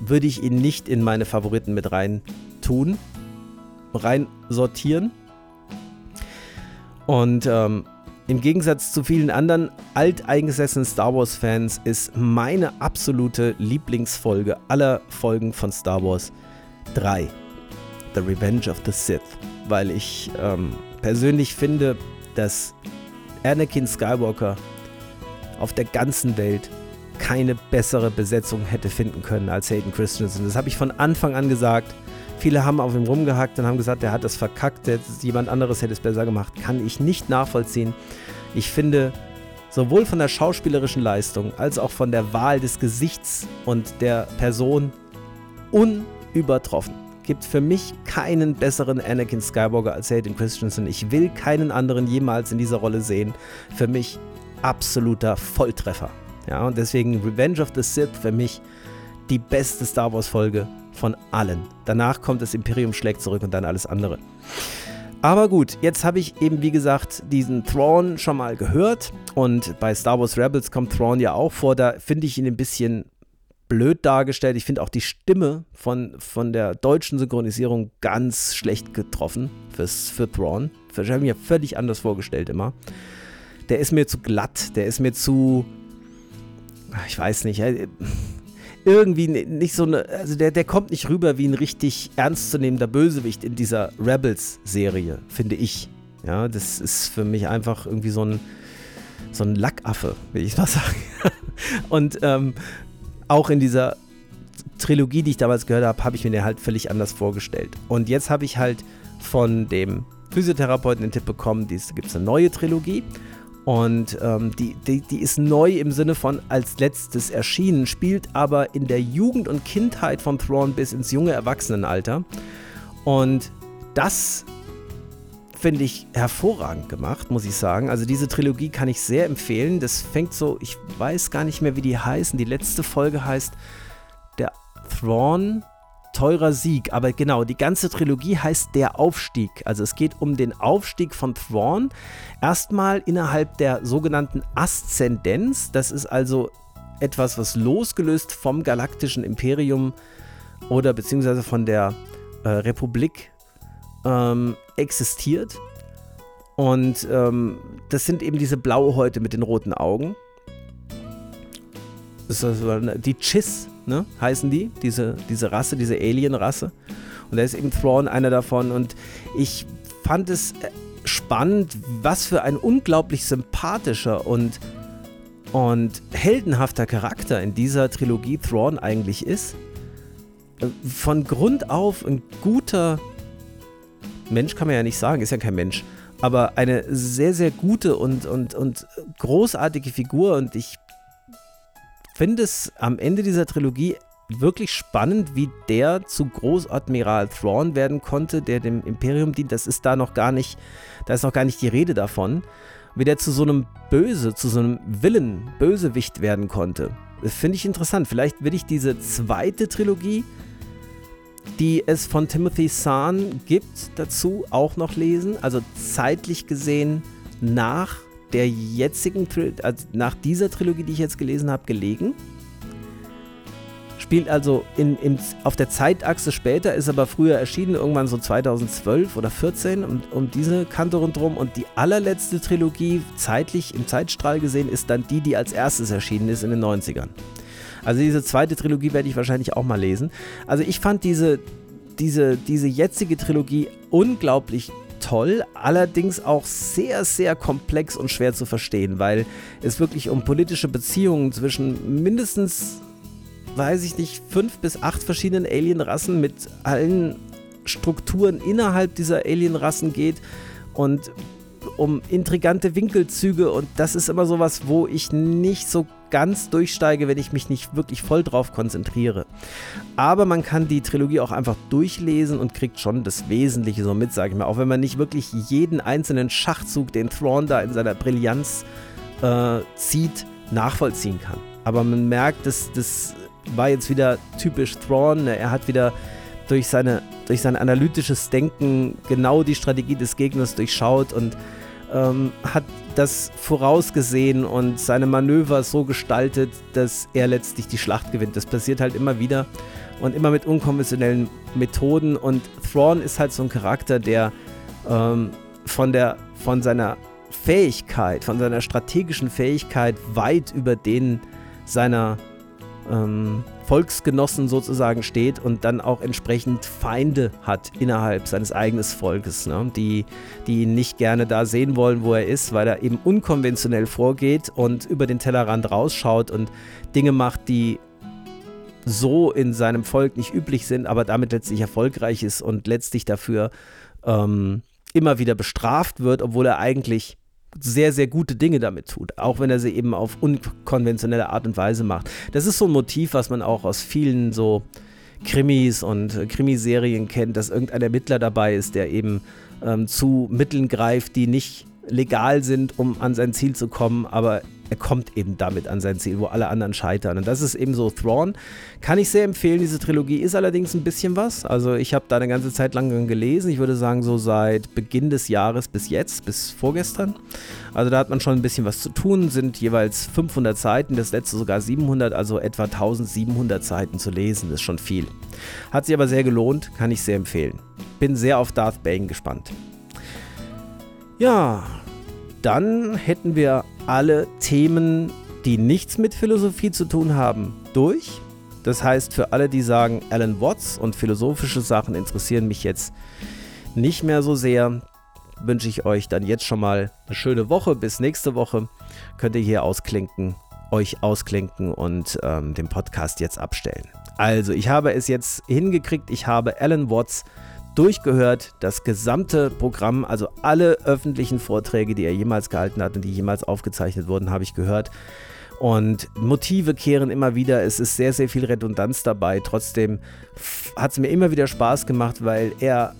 würde ich ihn nicht in meine Favoriten mit rein tun, rein sortieren. Und ähm, im Gegensatz zu vielen anderen alteingesessenen Star Wars-Fans ist meine absolute Lieblingsfolge aller Folgen von Star Wars 3. The Revenge of the Sith. Weil ich ähm, persönlich finde, dass Anakin Skywalker auf der ganzen Welt keine bessere Besetzung hätte finden können als Hayden Christensen. Das habe ich von Anfang an gesagt. Viele haben auf ihm rumgehackt und haben gesagt, der hat das verkackt, jemand anderes hätte es besser gemacht. Kann ich nicht nachvollziehen. Ich finde, sowohl von der schauspielerischen Leistung als auch von der Wahl des Gesichts und der Person unübertroffen. Gibt für mich keinen besseren Anakin Skywalker als Hayden Christensen. Ich will keinen anderen jemals in dieser Rolle sehen. Für mich absoluter Volltreffer. Ja, und deswegen Revenge of the Sith für mich die beste Star Wars Folge von allen. Danach kommt das Imperium schlägt zurück und dann alles andere. Aber gut, jetzt habe ich eben, wie gesagt, diesen Thrawn schon mal gehört. Und bei Star Wars Rebels kommt Thrawn ja auch vor. Da finde ich ihn ein bisschen blöd dargestellt. Ich finde auch die Stimme von, von der deutschen Synchronisierung ganz schlecht getroffen fürs, für Thrawn. Ich habe mir völlig anders vorgestellt immer. Der ist mir zu glatt, der ist mir zu. Ich weiß nicht irgendwie nicht so eine, also der, der kommt nicht rüber wie ein richtig ernstzunehmender Bösewicht in dieser Rebels-Serie, finde ich. Ja, das ist für mich einfach irgendwie so ein, so ein Lackaffe, will ich mal sagen. Und ähm, auch in dieser Trilogie, die ich damals gehört habe, habe ich mir den halt völlig anders vorgestellt. Und jetzt habe ich halt von dem Physiotherapeuten den Tipp bekommen, es gibt eine neue Trilogie und ähm, die, die, die ist neu im Sinne von als letztes erschienen, spielt aber in der Jugend und Kindheit von Thrawn bis ins junge Erwachsenenalter. Und das finde ich hervorragend gemacht, muss ich sagen. Also diese Trilogie kann ich sehr empfehlen. Das fängt so, ich weiß gar nicht mehr, wie die heißen. Die letzte Folge heißt der Thrawn teurer Sieg. Aber genau, die ganze Trilogie heißt Der Aufstieg. Also es geht um den Aufstieg von Thrawn. Erstmal innerhalb der sogenannten Aszendenz. Das ist also etwas, was losgelöst vom galaktischen Imperium oder beziehungsweise von der äh, Republik ähm, existiert. Und ähm, das sind eben diese blaue Häute mit den roten Augen. Das ist also die Chiss ne, heißen die, diese, diese Rasse, diese Alien-Rasse. Und da ist eben Thrawn einer davon. Und ich fand es äh, spannend, was für ein unglaublich sympathischer und, und heldenhafter Charakter in dieser Trilogie Thrawn eigentlich ist. Äh, von Grund auf ein guter Mensch kann man ja nicht sagen, ist ja kein Mensch. Aber eine sehr, sehr gute und, und, und großartige Figur und ich finde es am Ende dieser Trilogie wirklich spannend, wie der zu Großadmiral Thrawn werden konnte, der dem Imperium dient. Das ist da noch gar nicht, da ist noch gar nicht die Rede davon. Wie der zu so einem Böse, zu so einem Willen, Bösewicht werden konnte. Das finde ich interessant. Vielleicht will ich diese zweite Trilogie, die es von Timothy Zahn gibt, dazu auch noch lesen. Also zeitlich gesehen nach der jetzigen, also nach dieser Trilogie, die ich jetzt gelesen habe, gelegen. Spielt also in, in, auf der Zeitachse später, ist aber früher erschienen, irgendwann so 2012 oder 14, um, um diese Kante rundherum. Und die allerletzte Trilogie, zeitlich im Zeitstrahl gesehen, ist dann die, die als erstes erschienen ist in den 90ern. Also diese zweite Trilogie werde ich wahrscheinlich auch mal lesen. Also ich fand diese, diese, diese jetzige Trilogie unglaublich toll, allerdings auch sehr, sehr komplex und schwer zu verstehen, weil es wirklich um politische Beziehungen zwischen mindestens, weiß ich nicht, fünf bis acht verschiedenen Alienrassen mit allen Strukturen innerhalb dieser Alienrassen geht und um intrigante Winkelzüge und das ist immer sowas, wo ich nicht so ganz durchsteige, wenn ich mich nicht wirklich voll drauf konzentriere. Aber man kann die Trilogie auch einfach durchlesen und kriegt schon das Wesentliche so mit, sage ich mal. Auch wenn man nicht wirklich jeden einzelnen Schachzug, den Thrawn da in seiner Brillanz äh, zieht, nachvollziehen kann. Aber man merkt, dass das war jetzt wieder typisch Thrawn. Ne? Er hat wieder durch, seine, durch sein analytisches Denken genau die Strategie des Gegners durchschaut und ähm, hat das vorausgesehen und seine Manöver so gestaltet, dass er letztlich die Schlacht gewinnt. Das passiert halt immer wieder und immer mit unkonventionellen Methoden. Und Thrawn ist halt so ein Charakter, der ähm, von, der, von seiner Fähigkeit, von seiner strategischen Fähigkeit weit über den seiner ähm, Volksgenossen sozusagen steht und dann auch entsprechend Feinde hat innerhalb seines eigenen Volkes, ne? die, die ihn nicht gerne da sehen wollen, wo er ist, weil er eben unkonventionell vorgeht und über den Tellerrand rausschaut und Dinge macht, die so in seinem Volk nicht üblich sind, aber damit letztlich erfolgreich ist und letztlich dafür ähm, immer wieder bestraft wird, obwohl er eigentlich sehr, sehr gute Dinge damit tut, auch wenn er sie eben auf unkonventionelle Art und Weise macht. Das ist so ein Motiv, was man auch aus vielen so Krimis und Krimiserien kennt, dass irgendein Ermittler dabei ist, der eben ähm, zu Mitteln greift, die nicht legal sind, um an sein Ziel zu kommen, aber er kommt eben damit an sein Ziel, wo alle anderen scheitern. Und das ist eben so Thrawn. Kann ich sehr empfehlen. Diese Trilogie ist allerdings ein bisschen was. Also ich habe da eine ganze Zeit lang gelesen. Ich würde sagen, so seit Beginn des Jahres bis jetzt, bis vorgestern. Also da hat man schon ein bisschen was zu tun. Sind jeweils 500 Seiten, das letzte sogar 700, also etwa 1700 Seiten zu lesen. Das ist schon viel. Hat sich aber sehr gelohnt, kann ich sehr empfehlen. Bin sehr auf Darth Bane gespannt. Ja, dann hätten wir alle Themen, die nichts mit Philosophie zu tun haben, durch. Das heißt, für alle, die sagen, Alan Watts und philosophische Sachen interessieren mich jetzt nicht mehr so sehr, wünsche ich euch dann jetzt schon mal eine schöne Woche. Bis nächste Woche könnt ihr hier ausklinken, euch ausklinken und ähm, den Podcast jetzt abstellen. Also, ich habe es jetzt hingekriegt. Ich habe Alan Watts durchgehört, das gesamte Programm, also alle öffentlichen Vorträge, die er jemals gehalten hat und die jemals aufgezeichnet wurden, habe ich gehört. Und Motive kehren immer wieder. Es ist sehr, sehr viel Redundanz dabei. Trotzdem hat es mir immer wieder Spaß gemacht, weil er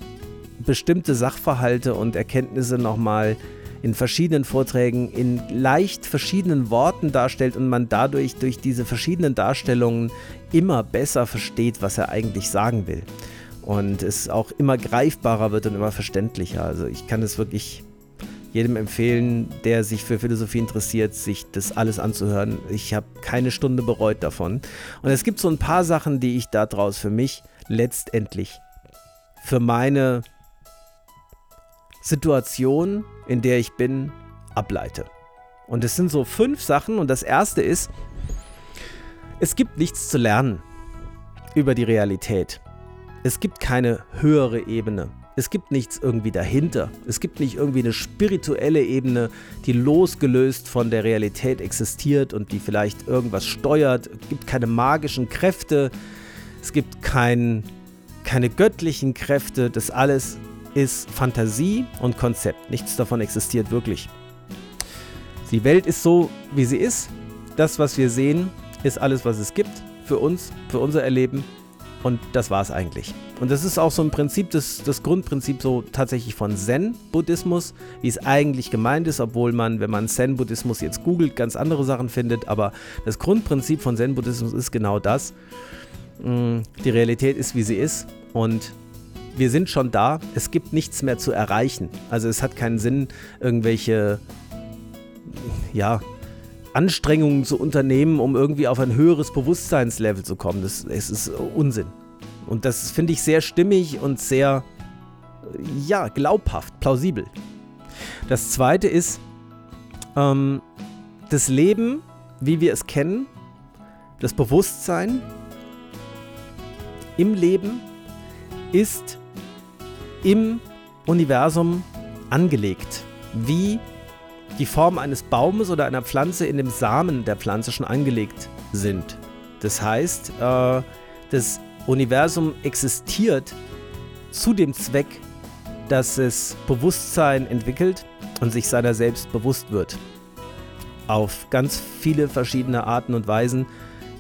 bestimmte Sachverhalte und Erkenntnisse nochmal in verschiedenen Vorträgen in leicht verschiedenen Worten darstellt und man dadurch durch diese verschiedenen Darstellungen immer besser versteht, was er eigentlich sagen will und es auch immer greifbarer wird und immer verständlicher. Also ich kann es wirklich jedem empfehlen, der sich für Philosophie interessiert, sich das alles anzuhören. Ich habe keine Stunde bereut davon. Und es gibt so ein paar Sachen, die ich daraus für mich letztendlich für meine Situation, in der ich bin, ableite. Und es sind so fünf Sachen und das erste ist, es gibt nichts zu lernen über die Realität. Es gibt keine höhere Ebene. Es gibt nichts irgendwie dahinter. Es gibt nicht irgendwie eine spirituelle Ebene, die losgelöst von der Realität existiert und die vielleicht irgendwas steuert. Es gibt keine magischen Kräfte. Es gibt kein, keine göttlichen Kräfte. Das alles ist Fantasie und Konzept. Nichts davon existiert wirklich. Die Welt ist so, wie sie ist. Das, was wir sehen, ist alles, was es gibt. für uns, für unser Erleben. Und das war es eigentlich. Und das ist auch so ein Prinzip, das, das Grundprinzip so tatsächlich von Zen-Buddhismus, wie es eigentlich gemeint ist, obwohl man, wenn man Zen-Buddhismus jetzt googelt, ganz andere Sachen findet. Aber das Grundprinzip von Zen-Buddhismus ist genau das. Mm, die Realität ist, wie sie ist. Und wir sind schon da. Es gibt nichts mehr zu erreichen. Also es hat keinen Sinn, irgendwelche, ja, Anstrengungen zu unternehmen, um irgendwie auf ein höheres Bewusstseinslevel zu kommen. Das, das ist Unsinn. Und das finde ich sehr stimmig und sehr, ja, glaubhaft, plausibel. Das zweite ist, ähm, das Leben, wie wir es kennen, das Bewusstsein im Leben ist im Universum angelegt. Wie die Form eines Baumes oder einer Pflanze in dem Samen der Pflanze schon angelegt sind. Das heißt, äh, das Universum existiert zu dem Zweck, dass es Bewusstsein entwickelt und sich seiner selbst bewusst wird. Auf ganz viele verschiedene Arten und Weisen,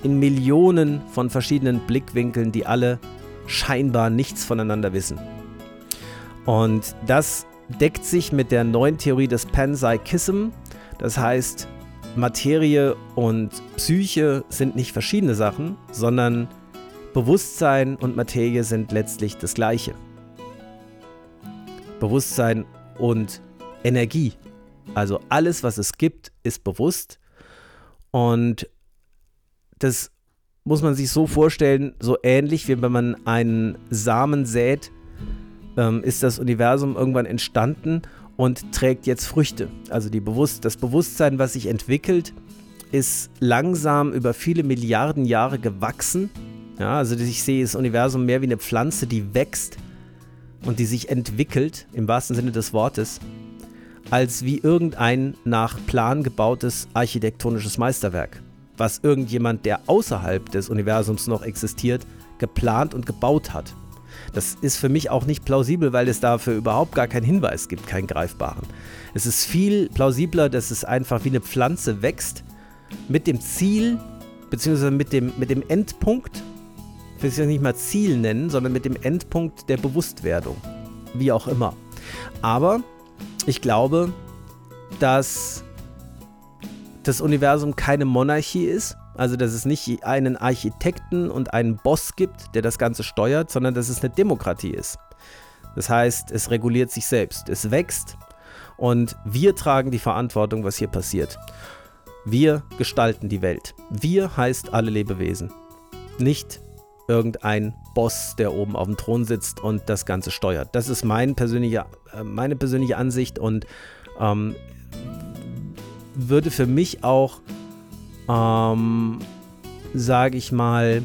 in Millionen von verschiedenen Blickwinkeln, die alle scheinbar nichts voneinander wissen. Und das deckt sich mit der neuen Theorie des Panpsychism. Das heißt, Materie und Psyche sind nicht verschiedene Sachen, sondern Bewusstsein und Materie sind letztlich das gleiche. Bewusstsein und Energie. Also alles, was es gibt, ist bewusst. Und das muss man sich so vorstellen, so ähnlich wie wenn man einen Samen sät, ähm, ist das Universum irgendwann entstanden und trägt jetzt Früchte. Also Bewusst das Bewusstsein, was sich entwickelt, ist langsam über viele Milliarden Jahre gewachsen. Ja, also ich sehe das Universum mehr wie eine Pflanze, die wächst und die sich entwickelt, im wahrsten Sinne des Wortes, als wie irgendein nach Plan gebautes architektonisches Meisterwerk, was irgendjemand, der außerhalb des Universums noch existiert, geplant und gebaut hat. Das ist für mich auch nicht plausibel, weil es dafür überhaupt gar keinen Hinweis gibt, keinen greifbaren. Es ist viel plausibler, dass es einfach wie eine Pflanze wächst mit dem Ziel, beziehungsweise mit dem, mit dem Endpunkt, ich will es ja nicht mal Ziel nennen, sondern mit dem Endpunkt der Bewusstwerdung. Wie auch immer. Aber ich glaube, dass das Universum keine Monarchie ist, also, dass es nicht einen Architekten und einen Boss gibt, der das Ganze steuert, sondern dass es eine Demokratie ist. Das heißt, es reguliert sich selbst, es wächst und wir tragen die Verantwortung, was hier passiert. Wir gestalten die Welt. Wir heißt alle Lebewesen. Nicht irgendein Boss, der oben auf dem Thron sitzt und das Ganze steuert. Das ist mein persönliche, äh, meine persönliche Ansicht und ähm, würde für mich auch ähm, sage ich mal,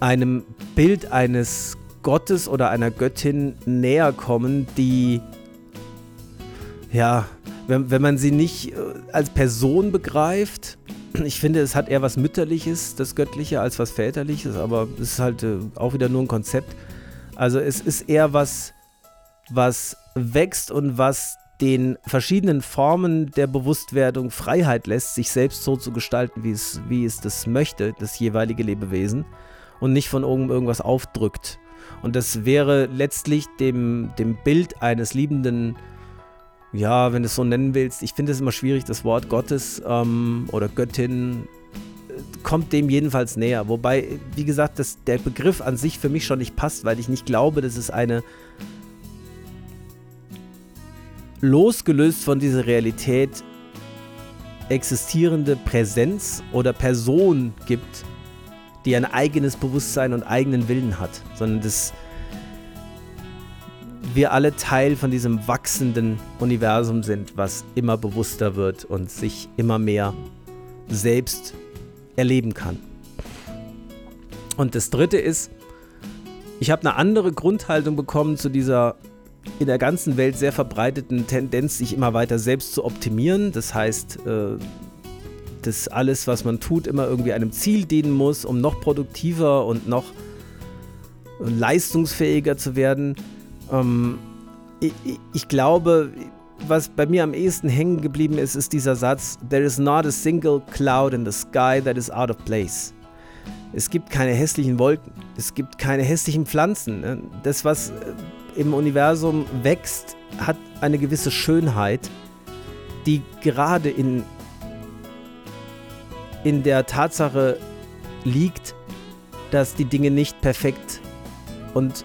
einem Bild eines Gottes oder einer Göttin näher kommen, die, ja, wenn, wenn man sie nicht äh, als Person begreift, ich finde, es hat eher was Mütterliches, das Göttliche, als was Väterliches, aber es ist halt äh, auch wieder nur ein Konzept. Also es ist eher was, was wächst und was den verschiedenen Formen der Bewusstwerdung Freiheit lässt, sich selbst so zu gestalten, wie es, wie es das möchte, das jeweilige Lebewesen, und nicht von oben irgendwas aufdrückt. Und das wäre letztlich dem, dem Bild eines liebenden, ja, wenn du es so nennen willst, ich finde es immer schwierig, das Wort Gottes ähm, oder Göttin äh, kommt dem jedenfalls näher. Wobei, wie gesagt, dass der Begriff an sich für mich schon nicht passt, weil ich nicht glaube, dass es eine losgelöst von dieser Realität existierende Präsenz oder Person gibt, die ein eigenes Bewusstsein und eigenen Willen hat, sondern dass wir alle Teil von diesem wachsenden Universum sind, was immer bewusster wird und sich immer mehr selbst erleben kann. Und das Dritte ist, ich habe eine andere Grundhaltung bekommen zu dieser in der ganzen Welt sehr verbreiteten Tendenz, sich immer weiter selbst zu optimieren. Das heißt, äh, dass alles, was man tut, immer irgendwie einem Ziel dienen muss, um noch produktiver und noch leistungsfähiger zu werden. Ähm, ich, glaube, was bei mir am ehesten hängen geblieben ist, ist dieser Satz: There is not a single cloud in the sky that is out of place. Es gibt keine hässlichen Wolken, es gibt keine hässlichen Pflanzen. Ne? Das, was äh, im Universum wächst, hat eine gewisse Schönheit, die gerade in, in der Tatsache liegt, dass die Dinge nicht perfekt und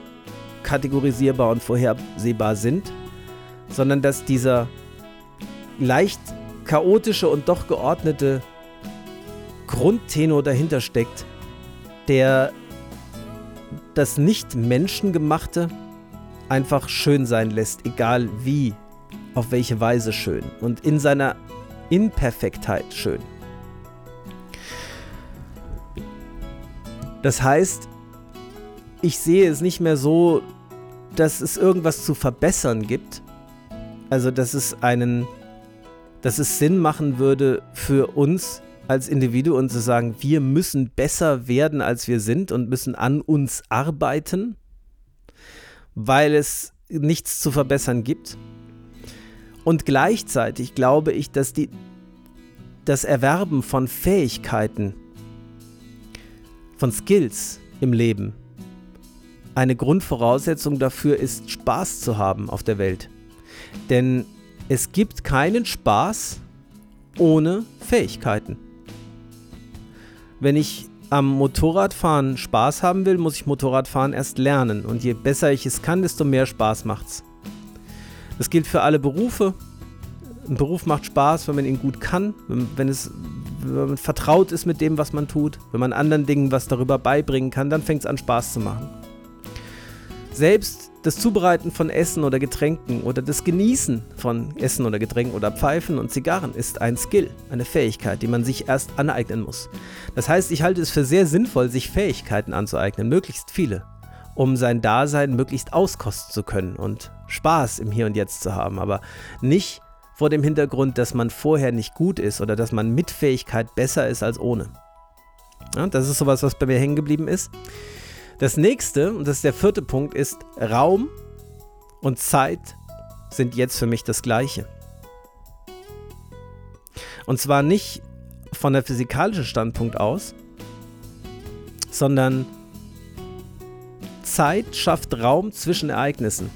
kategorisierbar und vorhersehbar sind, sondern dass dieser leicht chaotische und doch geordnete Grundtenor dahinter steckt, der das nicht menschengemachte einfach schön sein lässt, egal wie, auf welche Weise schön und in seiner Imperfektheit schön. Das heißt, ich sehe es nicht mehr so, dass es irgendwas zu verbessern gibt. Also, dass es einen, dass es Sinn machen würde für uns als Individuen zu sagen, wir müssen besser werden, als wir sind und müssen an uns arbeiten, weil es nichts zu verbessern gibt. Und gleichzeitig glaube ich, dass die, das Erwerben von Fähigkeiten, von Skills im Leben eine Grundvoraussetzung dafür ist, Spaß zu haben auf der Welt. Denn es gibt keinen Spaß ohne Fähigkeiten. Wenn ich am Motorradfahren Spaß haben will, muss ich Motorradfahren erst lernen. Und je besser ich es kann, desto mehr Spaß macht's. Das gilt für alle Berufe. Ein Beruf macht Spaß, wenn man ihn gut kann, wenn, wenn, es, wenn man vertraut ist mit dem, was man tut, wenn man anderen Dingen was darüber beibringen kann, dann fängt es an Spaß zu machen. Selbst das Zubereiten von Essen oder Getränken oder das Genießen von Essen oder Getränken oder Pfeifen und Zigarren ist ein Skill, eine Fähigkeit, die man sich erst aneignen muss. Das heißt, ich halte es für sehr sinnvoll, sich Fähigkeiten anzueignen, möglichst viele, um sein Dasein möglichst auskosten zu können und Spaß im Hier und Jetzt zu haben, aber nicht vor dem Hintergrund, dass man vorher nicht gut ist oder dass man mit Fähigkeit besser ist als ohne. Ja, das ist sowas, was bei mir hängen geblieben ist. Das nächste, und das ist der vierte Punkt, ist Raum und Zeit sind jetzt für mich das gleiche. Und zwar nicht von der physikalischen Standpunkt aus, sondern Zeit schafft Raum zwischen Ereignissen.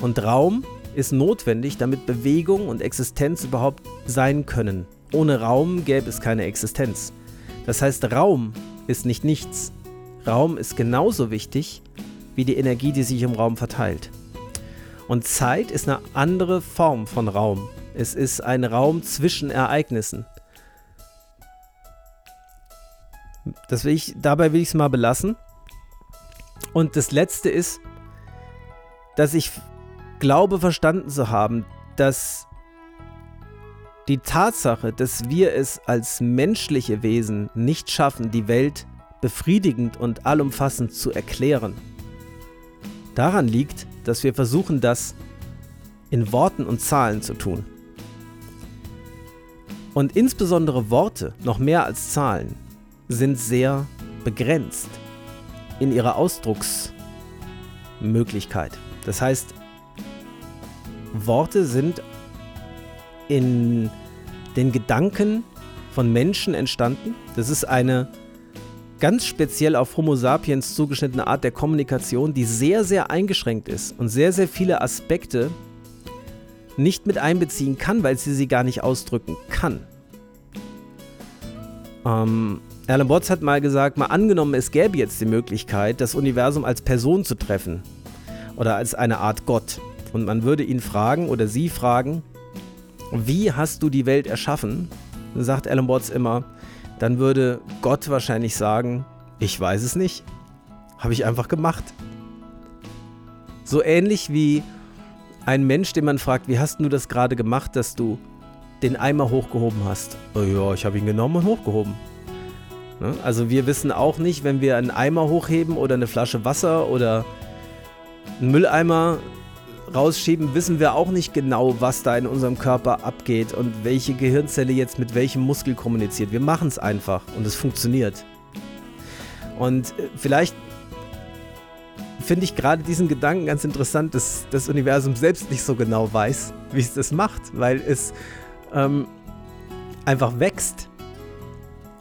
Und Raum ist notwendig, damit Bewegung und Existenz überhaupt sein können. Ohne Raum gäbe es keine Existenz. Das heißt, Raum ist nicht nichts. Raum ist genauso wichtig wie die Energie, die sich im Raum verteilt. Und Zeit ist eine andere Form von Raum. Es ist ein Raum zwischen Ereignissen. Das will ich, dabei will ich es mal belassen. Und das letzte ist, dass ich glaube verstanden zu haben, dass die Tatsache, dass wir es als menschliche Wesen nicht schaffen, die Welt befriedigend und allumfassend zu erklären. Daran liegt, dass wir versuchen, das in Worten und Zahlen zu tun. Und insbesondere Worte, noch mehr als Zahlen, sind sehr begrenzt in ihrer Ausdrucksmöglichkeit. Das heißt, Worte sind in den Gedanken von Menschen entstanden. Das ist eine ganz speziell auf Homo sapiens zugeschnittene Art der Kommunikation, die sehr, sehr eingeschränkt ist und sehr, sehr viele Aspekte nicht mit einbeziehen kann, weil sie sie gar nicht ausdrücken kann. Ähm, Alan Watts hat mal gesagt, mal angenommen, es gäbe jetzt die Möglichkeit, das Universum als Person zu treffen oder als eine Art Gott. Und man würde ihn fragen oder sie fragen, wie hast du die Welt erschaffen? Dann sagt Alan Watts immer, dann würde Gott wahrscheinlich sagen, ich weiß es nicht. Habe ich einfach gemacht. So ähnlich wie ein Mensch, den man fragt, wie hast du das gerade gemacht, dass du den Eimer hochgehoben hast? Oh ja, ich habe ihn genommen und hochgehoben. Ne? Also wir wissen auch nicht, wenn wir einen Eimer hochheben oder eine Flasche Wasser oder einen Mülleimer rausschieben, wissen wir auch nicht genau, was da in unserem Körper abgeht und welche Gehirnzelle jetzt mit welchem Muskel kommuniziert. Wir machen es einfach und es funktioniert. Und äh, vielleicht finde ich gerade diesen Gedanken ganz interessant, dass das Universum selbst nicht so genau weiß, wie es das macht, weil es ähm, einfach wächst.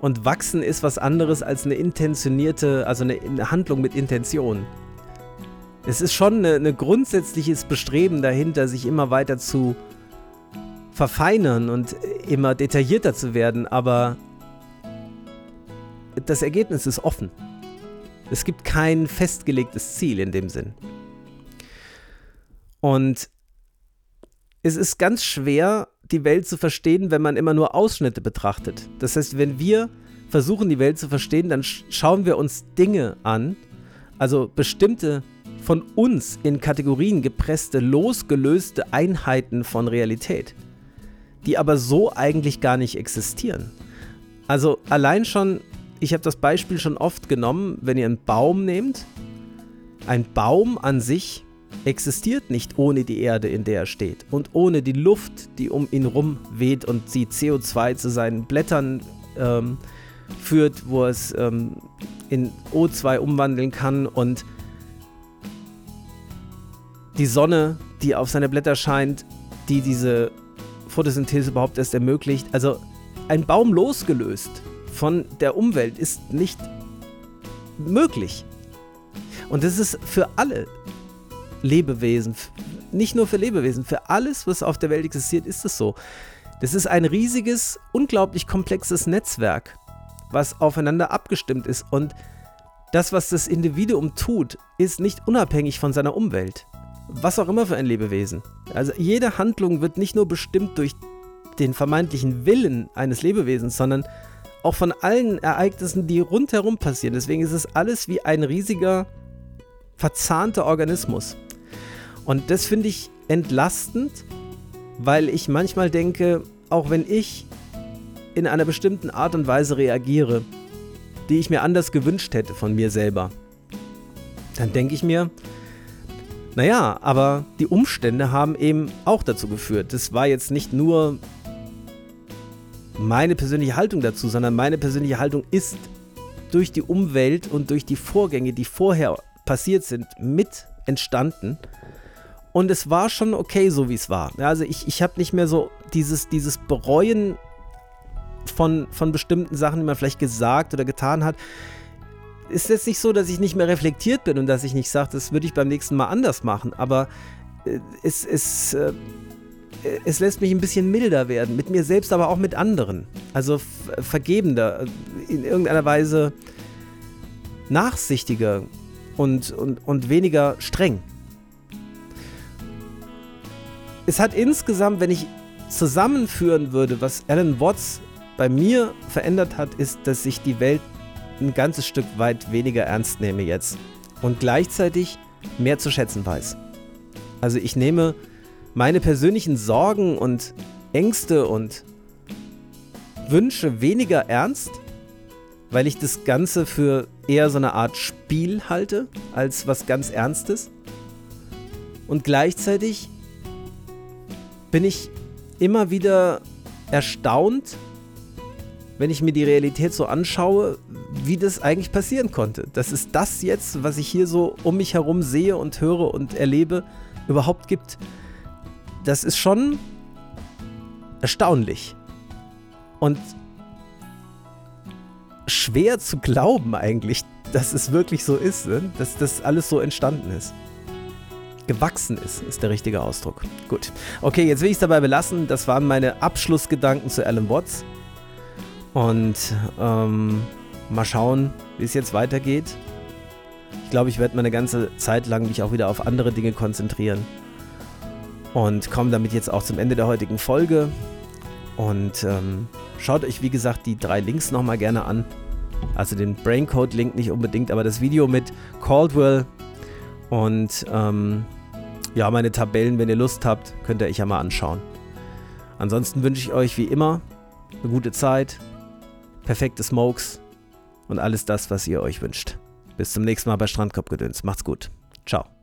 Und wachsen ist was anderes als eine intentionierte, also eine, eine Handlung mit Intention. Es ist schon ein grundsätzliches Bestreben dahinter, sich immer weiter zu verfeinern und immer detaillierter zu werden, aber das Ergebnis ist offen. Es gibt kein festgelegtes Ziel in dem Sinn. Und es ist ganz schwer, die Welt zu verstehen, wenn man immer nur Ausschnitte betrachtet. Das heißt, wenn wir versuchen, die Welt zu verstehen, dann schauen wir uns Dinge an, also bestimmte von uns in Kategorien gepresste, losgelöste Einheiten von Realität, die aber so eigentlich gar nicht existieren. Also allein schon, ich habe das Beispiel schon oft genommen, wenn ihr einen Baum nehmt, ein Baum an sich existiert nicht ohne die Erde, in der er steht und ohne die Luft, die um ihn rum weht und sie CO2 zu seinen Blättern ähm, führt, wo es ähm, in O2 umwandeln kann und die Sonne, die auf seine Blätter scheint, die diese Photosynthese überhaupt erst ermöglicht. Also ein Baum losgelöst von der Umwelt ist nicht möglich. Und das ist für alle Lebewesen, nicht nur für Lebewesen, für alles, was auf der Welt existiert, ist es so. Das ist ein riesiges, unglaublich komplexes Netzwerk, was aufeinander abgestimmt ist. Und das, was das Individuum tut, ist nicht unabhängig von seiner Umwelt. Was auch immer für ein Lebewesen. Also jede Handlung wird nicht nur bestimmt durch den vermeintlichen Willen eines Lebewesens, sondern auch von allen Ereignissen, die rundherum passieren. Deswegen ist es alles wie ein riesiger, verzahnter Organismus. Und das finde ich entlastend, weil ich manchmal denke, auch wenn ich in einer bestimmten Art und Weise reagiere, die ich mir anders gewünscht hätte von mir selber, dann denke ich mir, naja, aber die Umstände haben eben auch dazu geführt. Das war jetzt nicht nur meine persönliche Haltung dazu, sondern meine persönliche Haltung ist durch die Umwelt und durch die Vorgänge, die vorher passiert sind, mit entstanden. Und es war schon okay, so wie es war. Also ich, ich habe nicht mehr so dieses, dieses Bereuen von, von bestimmten Sachen, die man vielleicht gesagt oder getan hat. Ist jetzt nicht so, dass ich nicht mehr reflektiert bin und dass ich nicht sage, das würde ich beim nächsten Mal anders machen. Aber äh, es, es, äh, es lässt mich ein bisschen milder werden. Mit mir selbst, aber auch mit anderen. Also vergebender. Äh, in irgendeiner Weise nachsichtiger und, und, und weniger streng es hat insgesamt, wenn ich zusammenführen würde, was Alan Watts bei mir verändert hat, ist, dass ich die Welt ein ganzes Stück weit weniger ernst nehme jetzt und gleichzeitig mehr zu schätzen weiß. Also ich nehme meine persönlichen Sorgen und Ängste und Wünsche weniger ernst, weil ich das Ganze für eher so eine Art Spiel halte, als was ganz Ernstes. Und gleichzeitig bin ich immer wieder erstaunt, wenn ich mir die Realität so anschaue, wie das eigentlich passieren konnte. Dass es das jetzt, was ich hier so um mich herum sehe und höre und erlebe, überhaupt gibt. Das ist schon erstaunlich. Und schwer zu glauben eigentlich, dass es wirklich so ist, ne? dass das alles so entstanden ist gewachsen ist, ist der richtige Ausdruck. Gut. Okay, jetzt will ich es dabei belassen. Das waren meine Abschlussgedanken zu Alan Watts. Und ähm, mal schauen, wie es jetzt weitergeht. Ich glaube, ich werde meine ganze Zeit lang mich auch wieder auf andere Dinge konzentrieren. Und komme damit jetzt auch zum Ende der heutigen Folge. Und ähm, schaut euch, wie gesagt, die drei Links nochmal gerne an. Also den Braincode-Link nicht unbedingt, aber das Video mit Caldwell und ähm, ja, meine Tabellen, wenn ihr Lust habt, könnt ihr euch ja mal anschauen. Ansonsten wünsche ich euch wie immer eine gute Zeit, perfekte Smokes und alles das, was ihr euch wünscht. Bis zum nächsten Mal bei Strandkorbgedöns. Macht's gut. Ciao.